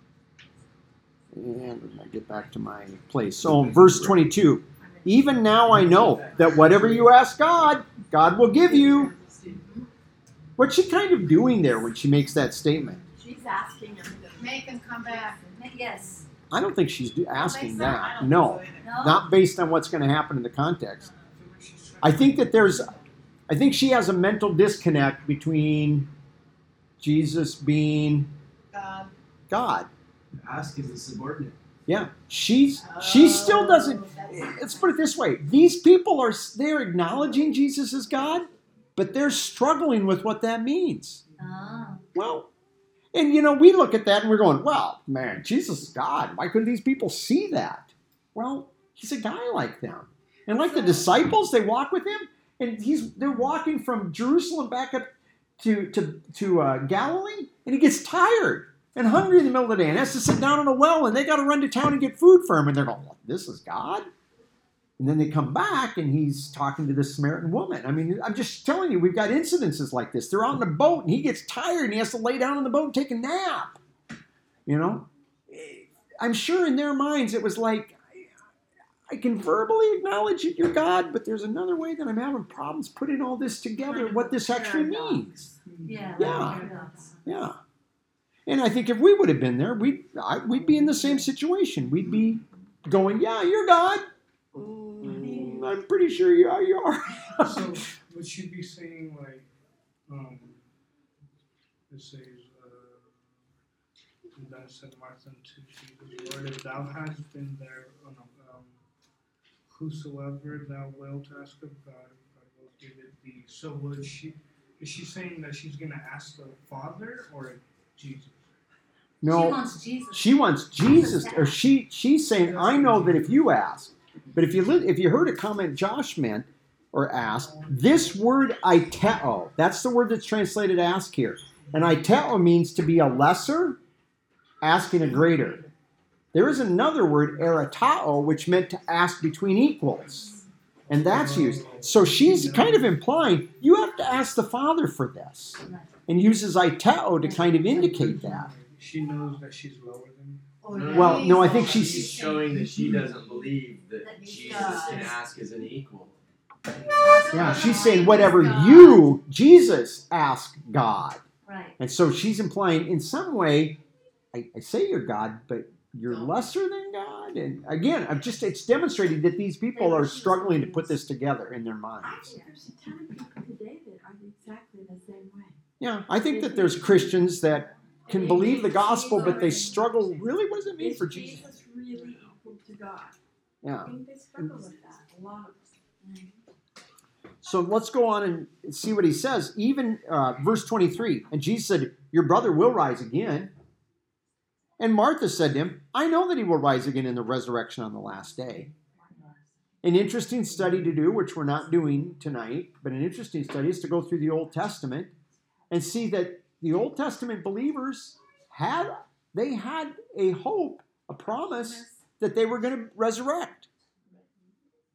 And I get back to my place. So verse twenty two. Even now I know that whatever you ask God, God will give you. What's she kind of doing there when she makes that statement? She's asking him to Make him come back. Yes. I don't think she's asking that. No, think so either. No? not based on what's going to happen in the context. I feel like she's trying I think that there's, I think she has a mental disconnect between Jesus being God. God. Ask is a subordinate. Yeah, she's she still doesn't. Oh, Let's put it this way: these people are they're acknowledging Jesus as God, but they're struggling with what that means. Ah. Well, and you know, we look at that and we're going, "Well, man, Jesus is God. Why couldn't these people see that?" Well, he's a guy like them, and like the disciples, they walk with him, and he's they're walking from Jerusalem back up to to to uh, Galilee, and he gets tired and hungry in the middle of the day and has to sit down in a well, and they got to run to town and get food for him, and they're going, "This is God." And then they come back and he's talking to this Samaritan woman. I mean, I'm just telling you, we've got incidences like this. They're on the boat and he gets tired and he has to lay down on the boat and take a nap. You know? I'm sure in their minds it was like, I can verbally acknowledge that you're God, but there's another way that I'm having problems putting all this together, what this actually means. Yeah. Yeah. Yeah. And I think if we would have been there, we'd, I, we'd be in the same situation. We'd be going, yeah, you're God. Mm, I'm pretty sure you are. You are. So would she be saying like, um, it says, uh, and then said Martha to Jesus, Lord, if thou hast been there, oh no, um, whosoever thou wilt ask of God, God will give it thee. So would she? Is she saying that she's gonna ask the Father or Jesus? No, she wants Jesus. she wants Jesus, or she she's saying, I know that if you ask, but if you li- if you heard a comment Josh meant or asked, this word aiteo, that's the word that's translated ask here, and aiteo means to be a lesser, asking a greater. There is another word erotao, which meant to ask between equals, and that's used. So she's kind of implying you have to ask the Father for this, and uses aiteo to kind of indicate that. She knows that she's lower than. Oh, or No, yeah. Well, no, I think she's, she's- showing that she doesn't believe that, That Jesus can ask as an equal. Yeah, she's saying whatever you, Jesus, ask God. Right. And so she's implying in some way, I, I say you're God, but you're lesser than God. And again, I'm just it's demonstrating that these people are struggling to put this together in their minds. think there's a ton of people today that are exactly the same way. Yeah, I think that there's Christians that can believe the gospel, but they struggle. Really, what does it mean for Jesus? Jesus really equal to God? Yeah. I think they struggle with that, a lot. So let's go on and see what he says. Even uh, verse 23. And Jesus said, Your brother will rise again. And Martha said to him, I know that he will rise again in the resurrection on the last day. An interesting study to do, which we're not doing tonight, but an interesting study is to go through the Old Testament and see that the Old Testament believers had they had a hope, a promise that they were going to resurrect.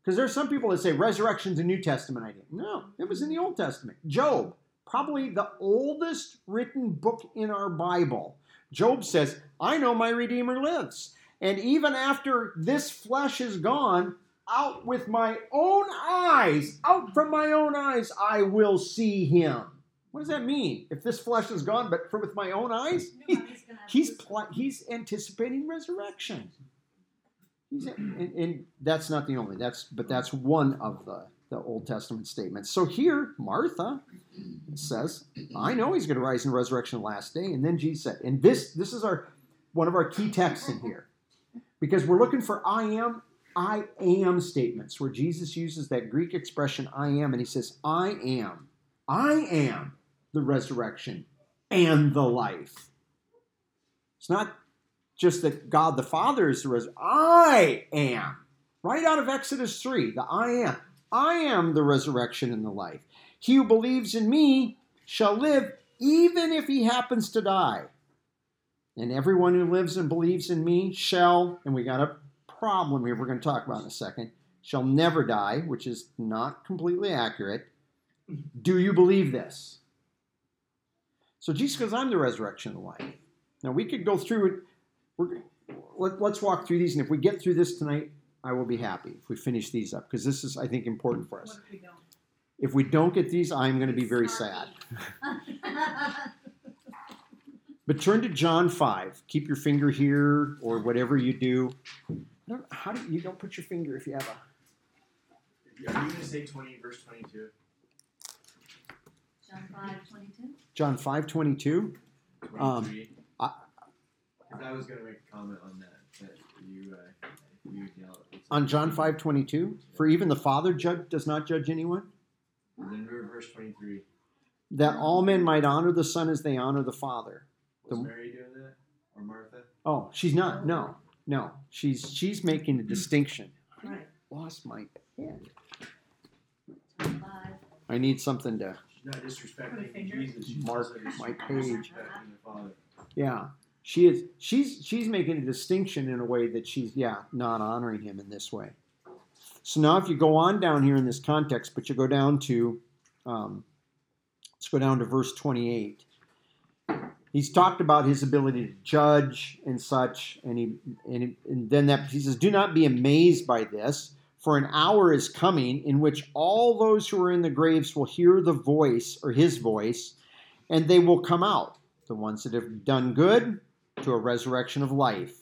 Because there are some people that say resurrection's a New Testament idea. No, it was in the Old Testament. Job, probably the oldest written book in our Bible. Job says, I know my Redeemer lives. And even after this flesh is gone, out with my own eyes, out from my own eyes, I will see him. What does that mean? If this flesh is gone, but for with my own eyes, he's he's he's anticipating resurrection. And, and that's not the only. That's but that's one of the the Old Testament statements. So here, Martha says, "I know he's going to rise in resurrection last day." And then Jesus said, and this this is our one of our key texts in here because we're looking for I am I am statements where Jesus uses that Greek expression I am, and he says, I am, I am the resurrection and the life. It's not just that God the Father is the resurrection. I am. Right out of Exodus 3, the I am. I am the resurrection and the life. He who believes in me shall live even if he happens to die. And everyone who lives and believes in me shall, and we got a problem here we're going to talk about in a second, shall never die, which is not completely accurate. Do you believe this? So Jesus goes, I'm the resurrection and the life. Now we could go through. We're, let, let's walk through these, and if we get through this tonight, I will be happy if we finish these up because this is, I think, important for us. What if we don't? If we don't get these, I'm going to be very sad. But turn to John 5. Keep your finger here or whatever you do. I don't, how do you don't put your finger if you have a Are you gonna say twenty verse twenty two? John five twenty-two. John 5:22. Um, Twenty-three? I- Cause I was gonna make a comment on that, that you, uh, you yell at. On John 5:22, for even the Father judge does not judge anyone, And then verse twenty three. that all men might honor the Son as they honor the Father. Was The- Mary doing that? Or Martha? Oh, she's not. No. No. She's she's making a distinction. Right. Lost my pen. Five. I need something to She's not disrespecting? Jesus, she's Mark my page. Yeah, she is. She's she's making a distinction in a way that she's yeah not honoring him in this way. So now, if you go on down here in this context, but you go down to, um, let's go down to verse twenty-eight. He's talked about his ability to judge and such, and he and, he, and then that he says, "Do not be amazed by this, for an hour is coming in which all those who are in the graves will hear the voice or his voice, and they will come out." the ones that have done good to a resurrection of life.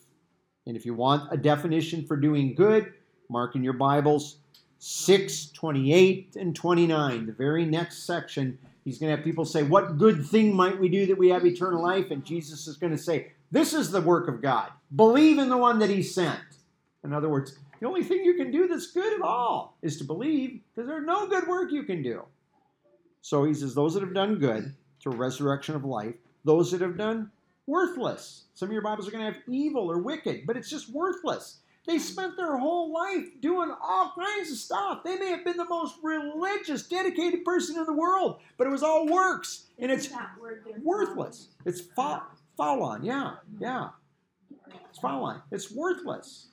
And if you want a definition for doing good, mark in your Bibles 6, 28, and 29. The very next section, he's going to have people say, What good thing might we do that we have eternal life? And Jesus is going to say, This is the work of God. Believe in the one that he sent. In other words, the only thing you can do that's good at all is to believe, because there's no good work you can do. So he says, Those that have done good to resurrection of life, those that have done worthless. Some of your Bibles are going to have evil or wicked, but it's just worthless. They spent their whole life doing all kinds of stuff. They may have been the most religious, dedicated person in the world, but it was all works, and it's Isn't that word there? worthless. It's fa- on, yeah, yeah. It's fall on. It's worthless.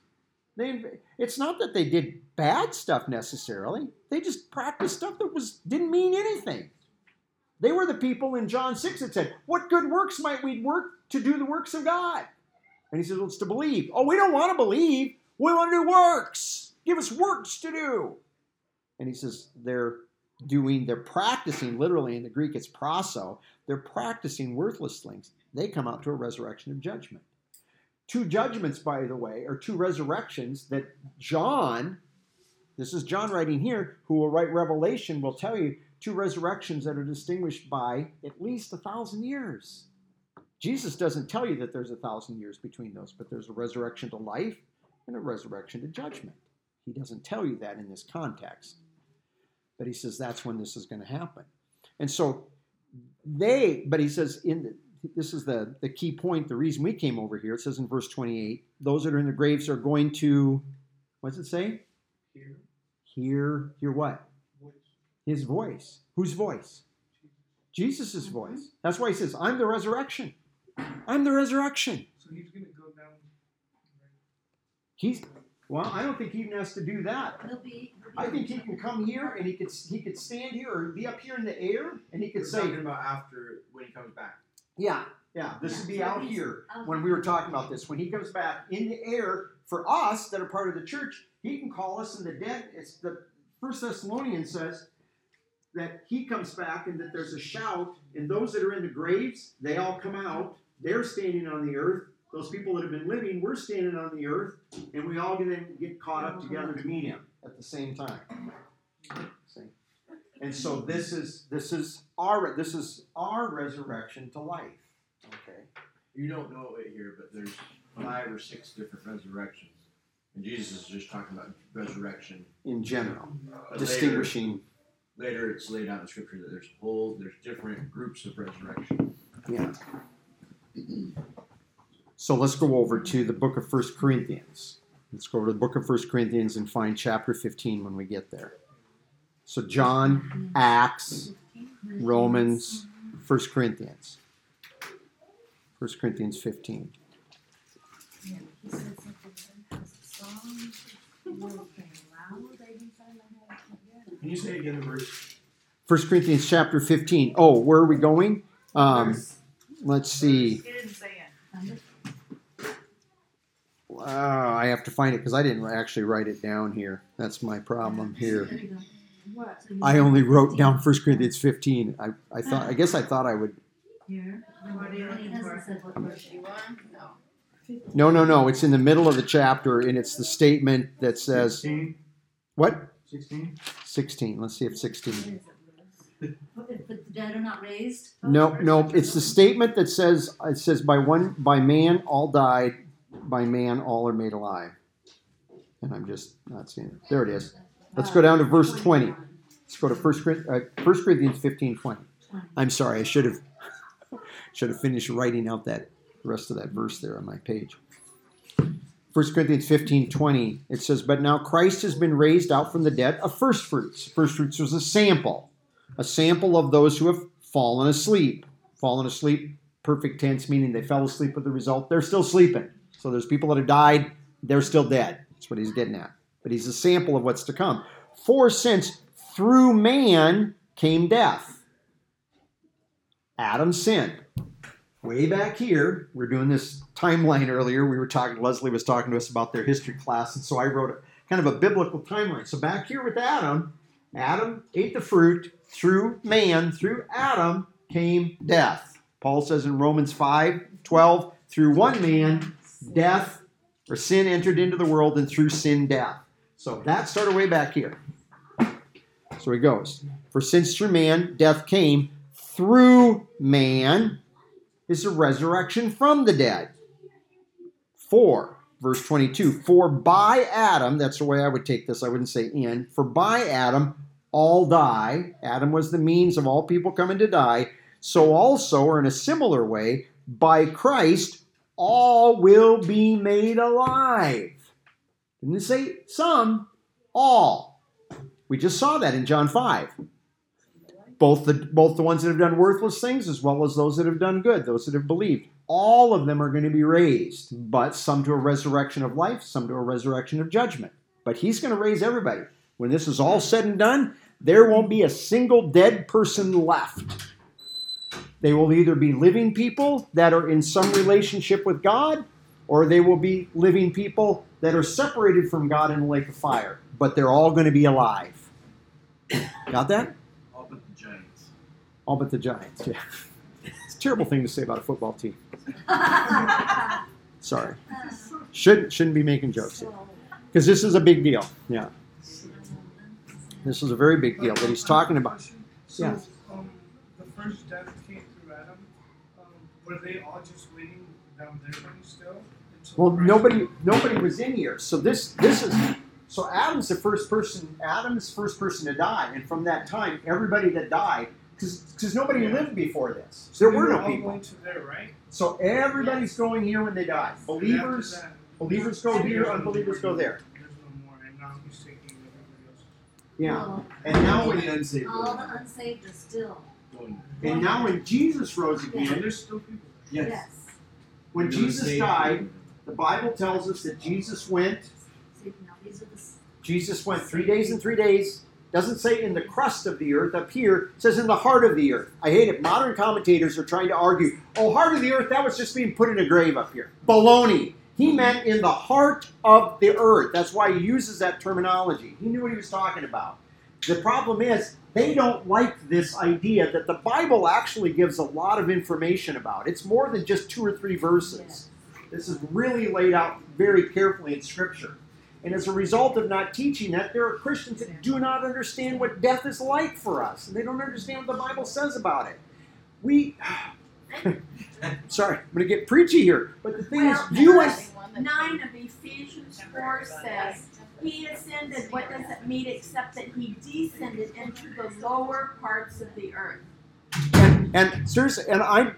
They, it's not that they did bad stuff necessarily. They just practiced stuff that was didn't mean anything. They were the people in John 6 that said, What good works might we work to do the works of God? And he says, Well, it's to believe. Oh, we don't want to believe. We want to do works. Give us works to do. And he says, They're doing, they're practicing, literally in the Greek, it's prasso. They're practicing worthless things. They come out to a resurrection of judgment. Two judgments, by the way, or two resurrections that John, this is John writing here, who will write Revelation, will tell you two resurrections that are distinguished by at least a thousand years. Jesus doesn't tell you that there's a thousand years between those, but there's a resurrection to life and a resurrection to judgment. He doesn't tell you that in this context, but he says that's when this is going to happen. And so they, but he says in the, this is the the key point. The reason we came over here. It says in verse 28, those that are in the graves are going to, what does it say? Hear. Hear, hear what? voice. His voice. Whose voice? Jesus' mm-hmm. voice. That's why he says, I'm the resurrection. I'm the resurrection. So he's gonna go down. He's, well, I don't think he even has to do that. He'll be. he'll be- I think he can come here and he could he could stand here or be up here in the air and he could We're say, talking about after when he comes back. Yeah, Yeah, this would be so out here out when we were talking about this. When he comes back in the air for us that are part of the church, he can call us in the dead. It's the First Thessalonians says that he comes back and that there's a shout, and those that are in the graves, they all come out. They're standing on the earth. Those people that have been living, we're standing on the earth, and we all then get caught up together to meet him at the same time. See? And so this is this is our this is our resurrection to life. Okay. You don't know it here, but there's five or six different resurrections. And Jesus is just talking about resurrection. In general, But distinguishing. Later, later it's laid out in scripture that there's whole there's different groups of resurrection. Yeah. So let's go over to the book of First Corinthians. Let's go over to the book of First Corinthians and find chapter 15 when we get there. So John, Acts, Romans, First Corinthians. First Corinthians 15. Yeah, he said something, was it Psalms? They were playing loud, they didn't sound like that. Can you say again the verse? First Corinthians chapter 15. Oh, where are we going? Um, let's see. He didn't say it. Uh, I have to find it because I didn't actually write it down here. That's my problem here. There you go. What? I only wrote down First Corinthians 15. I, I thought I guess I thought I would Here. What are you He looking hasn't for? said what verse. You want? No. No, no, no. It's in the middle of the chapter and it's the statement that says 16? what? 16? 16. Let's see if 16. If if the dead are not raised? No, no, it's the statement that says it says by one by man all died, by man all are made alive. And I'm just not seeing it. There it is. Let's go down to verse 20. Let's go to First Corinth- uh, 1 Corinthians 15, 20. I'm sorry, I should have should have finished writing out that rest of that verse there on my page. 1 Corinthians 15, 20, it says, But now Christ has been raised out from the dead of first fruits. First fruits was a sample, a sample of those who have fallen asleep. Fallen asleep, perfect tense, meaning they fell asleep with the result. They're still sleeping. So there's people that have died, they're still dead. That's what he's getting at. But he's a sample of what's to come. For since through man came death, Adam sinned. Way back here, we are doing this timeline earlier. We were talking, Leslie was talking to us about their history class, and so I wrote a kind of a biblical timeline. So back here with Adam, Adam ate the fruit. Through man, through Adam, came death. Paul says in Romans 5 12, through one man, death or sin entered into the world, and through sin, death. So that started way back here. So he goes. For since through man death came, through man is a resurrection from the dead. For, verse 22, for by Adam, that's the way I would take this, I wouldn't say in, for by Adam all die. Adam was the means of all people coming to die. So also, or in a similar way, by Christ all will be made alive. Didn't it say some? All. We just saw that in John 5. Both the both the ones that have done worthless things as well as those that have done good, those that have believed. All of them are going to be raised, but some to a resurrection of life, some to a resurrection of judgment. But he's going to raise everybody. When this is all said and done, there won't be a single dead person left. They will either be living people that are in some relationship with God, or they will be living people that are separated from God in the lake of fire. But they're all going to be alive. Got that? All but the Giants. All but the Giants. Yeah. It's a terrible thing to say about a football team. Sorry. Shouldn't shouldn't be making jokes here. Because this is a big deal. Yeah. This is a very big deal that he's talking about. So, Yeah. um, the first death came through Adam. Um, were they all just waiting down there still? Well, nobody nobody was in here. So this this is so Adam's the first person. Adam's first person to die, and from that time, everybody that died, because nobody Yeah. lived before this. So There they were no people. going to there, right? So everybody's going here when they die. Believers, after believers go here, unbelievers go there. There's no more, and now he's taking everybody else. Yeah. Well, And now All when the unsaved All the unsaved are still, and now when Jesus rose And again, there's still people. Yes. yes. when The Jesus unsaved died, the Bible tells us that Jesus went See, now these are the, s- Jesus went three days and three days Doesn't say in the crust of the earth up here, says in the heart of the earth. I hate it. Modern commentators are trying to argue, oh, heart of the earth, that was just being put in a grave up here. Baloney. He meant in the heart of the earth. That's why he uses that terminology. He knew what he was talking about. The problem is, they don't like this idea that the Bible actually gives a lot of information about. It's more than just two or three verses. This is really laid out very carefully in Scripture. And as a result of not teaching that, there are Christians that do not understand what death is like for us. And they don't understand what the Bible says about it. We. Sorry, I'm going to get preachy here. But the thing Well, is, you and. nine of Ephesians four says, He ascended, what does it mean except that he descended into the lower parts of the earth? And, and seriously, and I,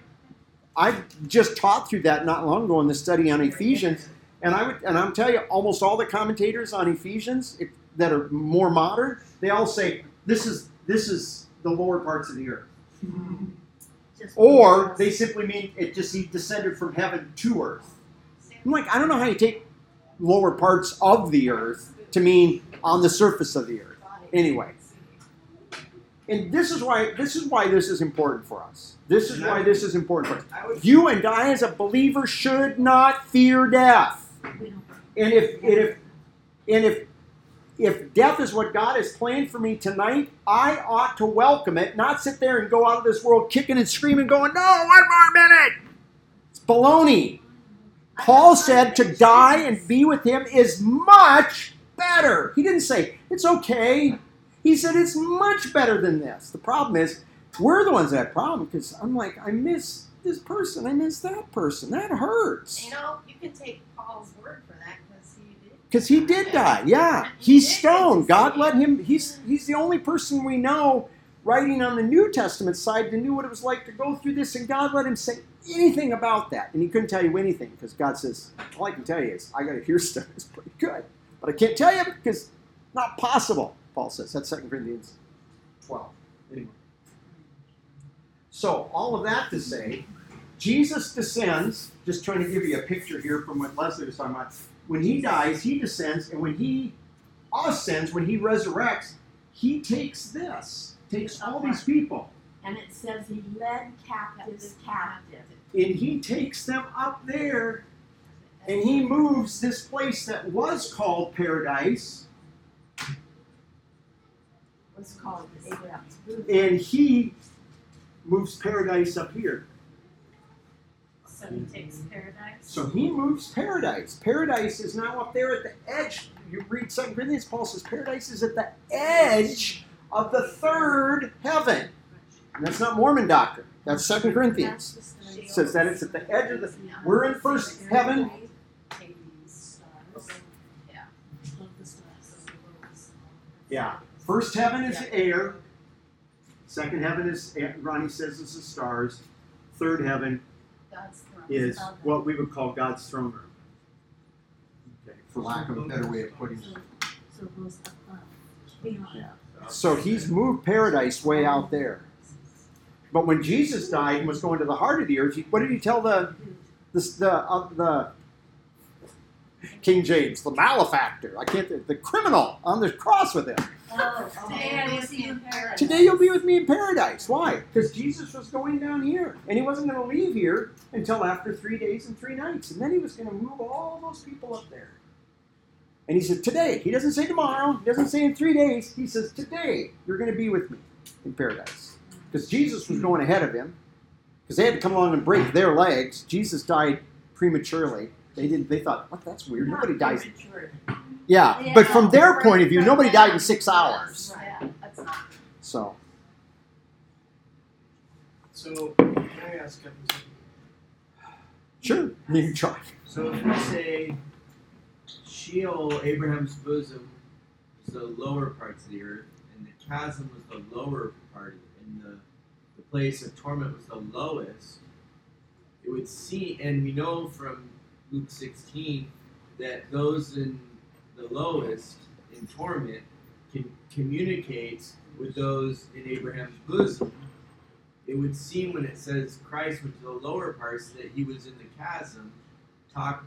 I just taught through that not long ago in the study on Ephesians, and I would, and I'm telling you, almost all the commentators on Ephesians if, that are more modern, they all say this is this is the lower parts of the earth, Just or they simply mean it just he descended from heaven to earth. I'm like, I don't know how you take lower parts of the earth to mean on the surface of the earth. Anyway. And this is why this is why this is important for us. This is why this is important for us. You and I, as a believer, should not fear death. And if and if and if if death is what God has planned for me tonight, I ought to welcome it, not sit there and go out of this world kicking and screaming, going, "No, one more minute." It's baloney. Paul said to die and be with him is much better. He didn't say it's okay. He said it's much better than this. The problem is we're the ones that have problem because I'm like I miss this person, I miss that person. That hurts You know, you can take Paul's word for that because he did. Because he did die. Yeah, he's stoned. God let him. He's he's the only person we know writing on the New Testament side that knew what it was like to go through this, and God let him say anything about that, and he couldn't tell you anything because God says all I can tell you is I got to hear stuff that's pretty good, but I can't tell you because not possible. Paul says that's Second Corinthians twelve. Anyway. So all of that to say, Jesus descends. Just trying to give you a picture here from what Leslie was talking about when he dies, he descends, and when he ascends, when he resurrects, he takes this, takes all these people, And it says he led captives captive. and he takes them up there, and he moves this place that was called paradise, Was called Abraham's and he moves paradise up here. So he takes paradise. So he moves paradise. Paradise is now up there at the edge. You read Second Corinthians, Paul says paradise is at the edge of the third heaven. And that's not Mormon doctrine. That's Second Corinthians. It says that it's at the edge of the. We're in first heaven. Yeah. First heaven is the air. Second heaven is Ronnie says is the stars. Third heaven. Is what we would call God's throne room. Okay, for lack of a better way of putting it. So it goes above, beyond. Yeah. So he's moved paradise way out there. But when Jesus died and was going to the heart of the earth, what did he tell the the the, uh, the King James, the malefactor? I can't the criminal on the cross with him. Today you'll be with me in paradise. Why? Because Jesus was going down here, and he wasn't going to leave here until after three days and three nights, and then he was going to move all those people up there. And he said, "Today." He doesn't say tomorrow. He doesn't say in three days. He says, "Today you're going to be with me in paradise." Because Jesus was going ahead of him, because they had to come along and break their legs. Jesus died prematurely. They didn't. They thought, "What? That's weird. Not Nobody dies." premature. Yeah, Yeah, but from their point of view, nobody died in six hours. Yeah, that's not. So. So, can I ask Kevin something? Sure, you can try. So if we say Sheol, Abraham's bosom, was the lower parts of the earth, and the chasm was the lower part, and the, the place of torment was the lowest, it would see, and we know from Luke 16 that those in the lowest in torment can communicate with those in Abraham's bosom. It would seem when it says Christ went to the lower parts that he was in the chasm, talk.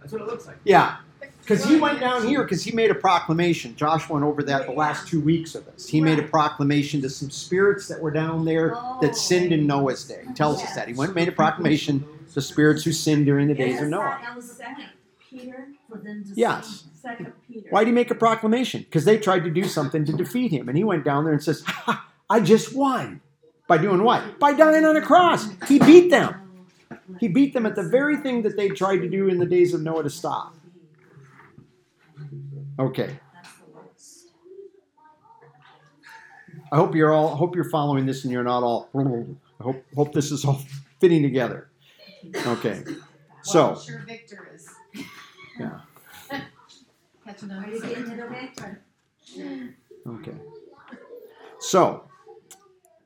That's what it looks like. Yeah, Because he went down here because he made a proclamation. Josh went over that the last two weeks of this. He made a proclamation to some spirits that were down there that sinned in Noah's day. He tells us that. He went and made a proclamation to spirits who sinned during the days of Noah. That was the point Peter, for them to Yes. second Peter. Why did he make a proclamation? Because they tried to do something to defeat him. And he went down there and says, ha, I just won. By doing what? By dying on a cross. He beat them. He beat them at the very thing that they tried to do in the days of Noah to stop. Okay. That's the worst. I hope you're all hope you're following this and you're not all I hope hope this is all fitting together. Okay. Well, So I'm sure Victor is. Yeah. Catching on. Are you getting it okay? okay. So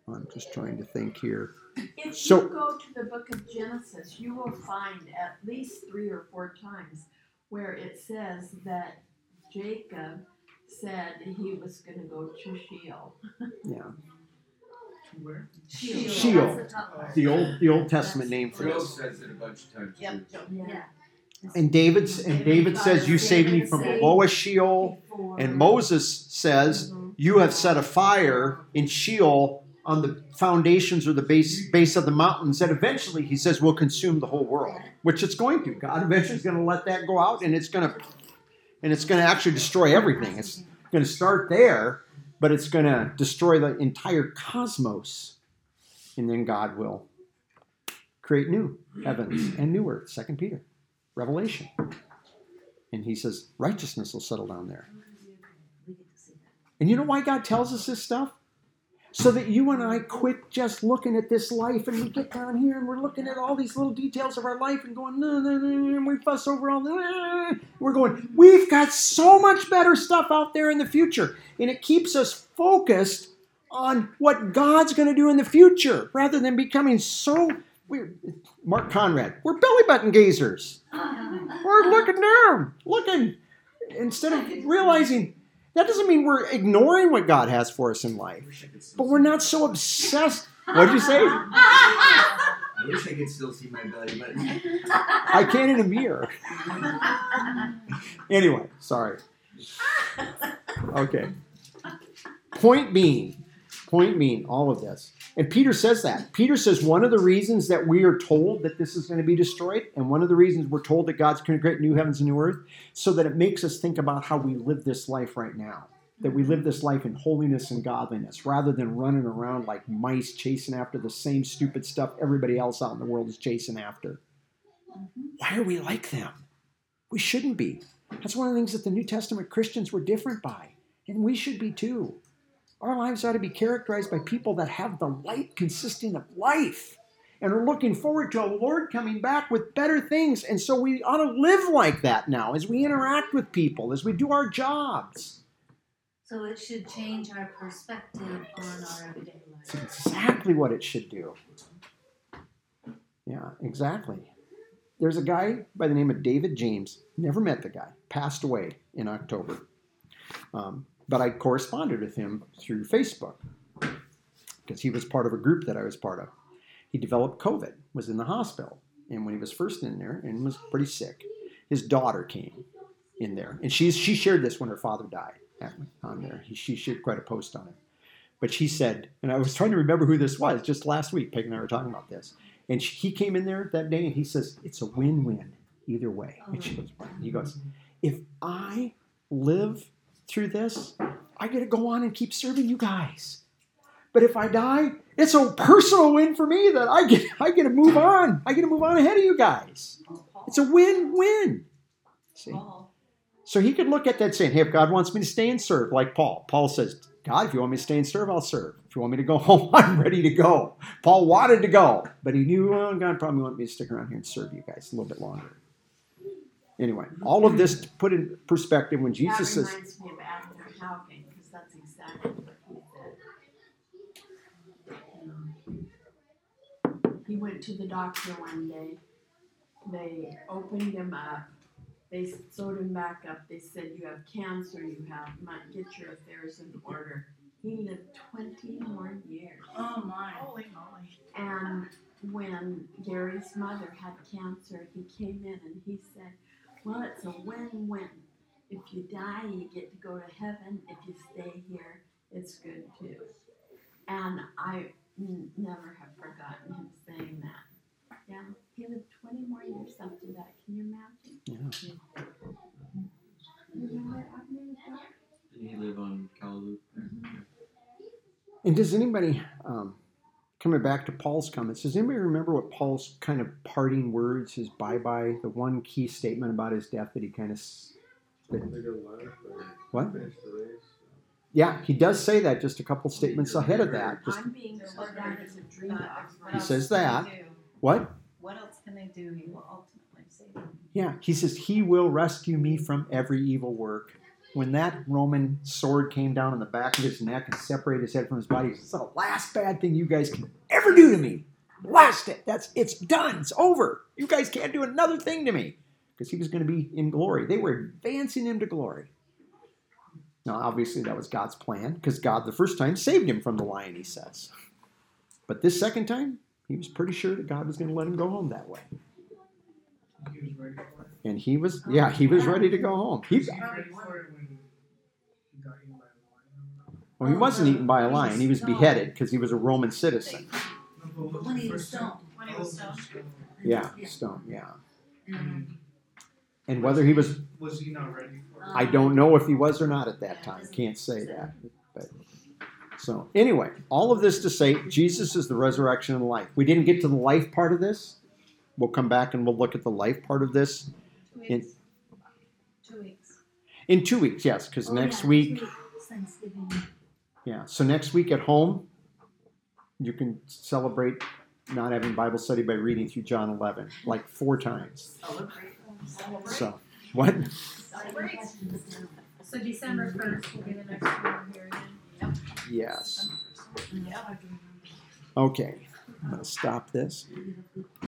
I'm just trying to think here. If So- you go to the book of Genesis, you will find at least three or four times where it says that Jacob said he was going to go to Sheol. Yeah. Where? Sheol. Sheol. That's the top part. The old the Old Testament name for Job this. says it a bunch of times. too. Yep, Joe. Yeah. And David's and David says, You saved me from the lowest Sheol. And Moses says, mm-hmm. You have set a fire in Sheol on the foundations or the base base of the mountains that eventually he says will consume the whole world. Which it's going to. God eventually is going to let that go out and it's gonna and it's gonna actually destroy everything. It's gonna start there, but it's gonna destroy the entire cosmos. And then God will create new heavens and new earth. Second Peter. Revelation. And he says, righteousness will settle down there. We get to see that. And you know why God tells us this stuff? So that you and I quit just looking at this life and we get down here and we're looking at all these little details of our life and going, no, no, no, and we fuss over all that. Ah. We're going, we've got so much better stuff out there in the future. And it keeps us focused on what God's going to do in the future rather than becoming so. We're, Mark Conrad, we're belly button gazers. We're looking down, looking, instead of realizing that doesn't mean we're ignoring what God has for us in life, wish I could still but we're not so obsessed. What'd you say? I wish I could still see my belly button. I can't in a mirror. Anyway, sorry. Okay. Point being, point being, all of this. And Peter says that. Peter says one of the reasons that we are told that this is going to be destroyed, and one of the reasons we're told that God's going to create new heavens and new earth, so that it makes us think about how we live this life right now. That we live this life in holiness and godliness rather than running around like mice chasing after the same stupid stuff everybody else out in the world is chasing after. Mm-hmm. Why are we like them? We shouldn't be. That's one of the things that the New Testament Christians were different by, and we should be too. Our lives ought to be characterized by people that have the light consisting of life and are looking forward to a Lord coming back with better things. And so we ought to live like that now as we interact with people, as we do our jobs. So it should change our perspective on our everyday life. exactly what it should do. Yeah, exactly. There's a guy by the name of David James. Never met the guy. Passed away in October. Um, but I corresponded with him through Facebook because he was part of a group that I was part of. He developed COVID, was in the hospital, and when he was first in there and was pretty sick, his daughter came in there, and she's she shared this when her father died on there. He, she shared quite a post on it. But she said, and I was trying to remember who this was just last week. Peg and I were talking about this. And she, he came in there that day and he says, It's a win win either way. And she goes, He goes, If I live through this, I get to go on and keep serving you guys. But if I die, it's a personal win for me that I get I get to move on. I get to move on ahead of you guys. It's a win-win. See? So he could look at that saying, hey, if God wants me to stay and serve, like Paul. Paul says, God, if you want me to stay and serve, I'll serve. If you want me to go home, I'm ready to go. Paul wanted to go, but he knew, well, God probably want me to stick around here and serve you guys a little bit longer. Anyway, all of this to put in perspective when Jesus that says, reminds me of Abner Haugen because that's exactly what he said. Um, he went to the doctor one day. They opened him up. They sewed him back up. They said, "You have cancer. You have might get your affairs in order." He lived twenty more years. Oh my. Holy moly. And when Gary's mother had cancer, he came in and he said, Well, it's a win win. if you die, you get to go to heaven. If you stay here, it's good too. And I n- never have forgotten him saying that. Yeah, he lived 20 more years after that. Can you imagine? Yeah. You know what I've never? Didn't he live on Calaloop? Mm-hmm. And does anybody, coming back to Paul's comments, does anybody remember what Paul's kind of parting words, his bye bye, the one key statement about his death that he kind of. What? Yeah, he does say that just a couple statements ahead of that. Just I'm being put down as a dream box. He says that. what? What else can they do? He will ultimately save them. Yeah, he says, He will rescue me from every evil work. When that Roman sword came down on the back of his neck and separated his head from his body, It's the last bad thing you guys can ever do to me. Blast it. That's it's done. It's over. You guys can't do another thing to me. Because he was going to be in glory. They were advancing him to glory. Now, obviously, that was God's plan, because God the first time saved him from the lion, he says. But this second time, he was pretty sure that God was going to let him go home that way. And he was, yeah, he was ready to go home. He got eaten by a lion? Well, he wasn't eaten by a lion. He was beheaded because he was a Roman citizen. No, When he was stoned. When he was Oh, stoned. Yeah, stone, yeah. And, mm-hmm. And whether he was, Was he not ready for? I don't know if he was or not at that time. Can't say that. But so anyway, all of this to say, Jesus is the resurrection and life. We didn't get to the life part of this. We'll come back and we'll look at the life part of this In- Two weeks. in two weeks. Yes, because oh, next yeah, week, Thanksgiving. Yeah. So next week at home, you can celebrate not having Bible study by reading through John 11 like four times. Celebrate. So what? Celebrate. So December first will be the next one here again. Yes. Yep. Okay. I'm gonna stop this.